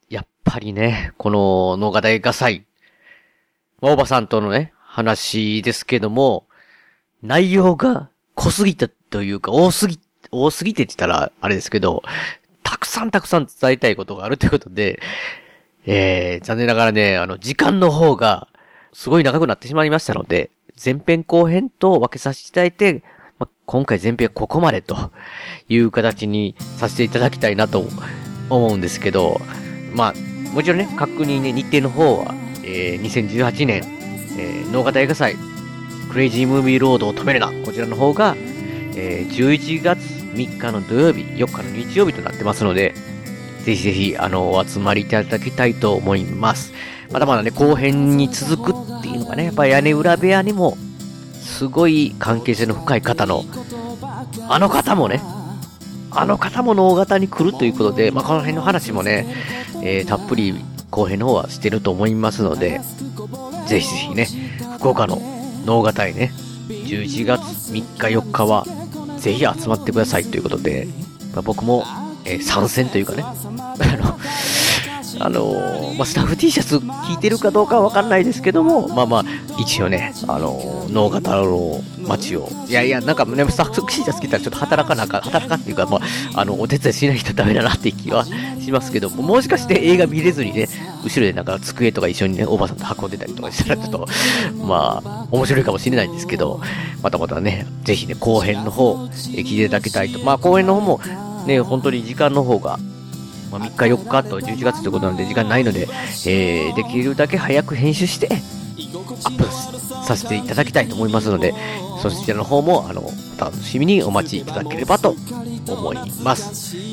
やっぱりね、この農家大画祭、まあ、おばさんとのね、話ですけども、内容が濃すぎたというか、多すぎ、多すぎてって言ったらあれですけど、たくさんたくさん伝えたいことがあるということで、えー、残念ながらね、あの、時間の方が、すごい長くなってしまいましたので、前編後編と分けさせていただいて、ま、今回前編はここまでという形にさせていただきたいなと思うんですけど、まあ、もちろんね、確認ね、日程の方は、えー、2018年、えー、農家大画祭、クレイジームービーロードを止めるな、こちらの方が、えー、11月3日の土曜日、4日の日曜日となってますので、ぜひぜひ、あの、お集まりいただきたいと思います。まだまだね、後編に続くっていうのがね、やっぱ屋根裏部屋にも、すごい関係性の深い方の、あの方もね、あの方も能型に来るということで、まあ、この辺の話もね、えーたっぷり後編の方はしてると思いますので、ぜひぜひね、福岡の能型へね、11月3日4日は、ぜひ集まってくださいということで、まあ、僕も、え参戦というかね、あの、まあ、スタッフ T シャツ聞いてるかどうかはわかんないですけども、まあまあ、一応ね、あのー、能型の街を、いやいや、なんかね、スタッフ T シャツ着たらちょっと働かなかん、働かっていうか、まあ、あの、お手伝いしないとダメだなっていう気はしますけども、もしかして映画見れずにね、後ろでなんか机とか一緒にね、おばさんと運んでたりとかしたらちょっと、まあ、面白いかもしれないんですけど、またまたね、ぜひね、後編の方、え聞いていただきたいと。まあ、後編の方も、ね、本当に時間の方が、まあ、3日4日と11月ってことなんで時間ないので、えー、できるだけ早く編集して、アップさせていただきたいと思いますので、そちらの方も、あの、お楽しみにお待ちいただければと思います。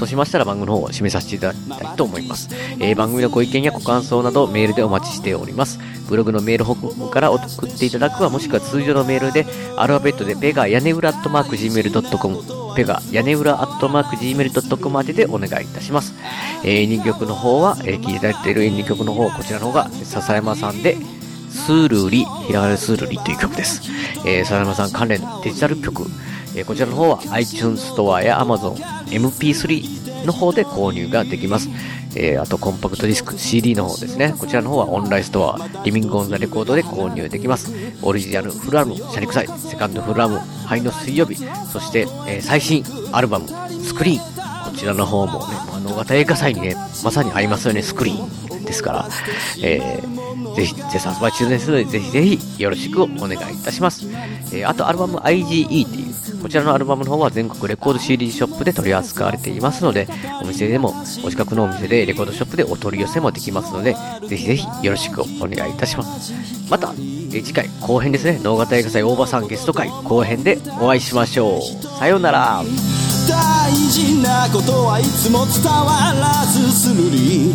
そうしましたら番組の方を締めさせていただきたいと思います。えー番組のご意見やご感想などメールでお待ちしております。ブログのメールフォームから送っていただくはもしくは通常のメールでアルファベットでペガ屋根裏アットマーク Gmail.com ペガ屋根裏アットマーク Gmail.com まででお願いいたします。えー、演技曲の方は、えー、聴いていただいている演技曲の方、こちらの方が笹山さんでスールリ、ひらがなスールリという曲です。えー、笹山さん関連デジタル曲、えこちらの方は iTunes ストアや Amazon MP3 の方で購入ができます。えーあとコンパクトディスク CD の方ですね。こちらの方はオンラインストア、リビングオンザレコードで購入できます。オリジナルフルアルバム、シャリクサイ、セカンドフルアルバム、灰の水曜日、そして、えー最新アルバム、スクリーン。こちらの方もね、あの、型映画祭にね、まさに合いますよね、スクリーンですから、えー、ぜひ、絶賛発売中ですので、ぜひぜひよろしくお願いいたします。えーあと、アルバム IGE っていう、こちらのアルバムの方は全国レコード CD ショップで取り扱われていますので、お店でも、お近くのお店でレコードショップでお取り寄せもできますので、ぜひぜひよろしくお願いいたします。また、えー次回後編ですね、能型映画祭大場さんゲスト会後編でお会いしましょう。さようなら。大事なことはいつも伝わらずするり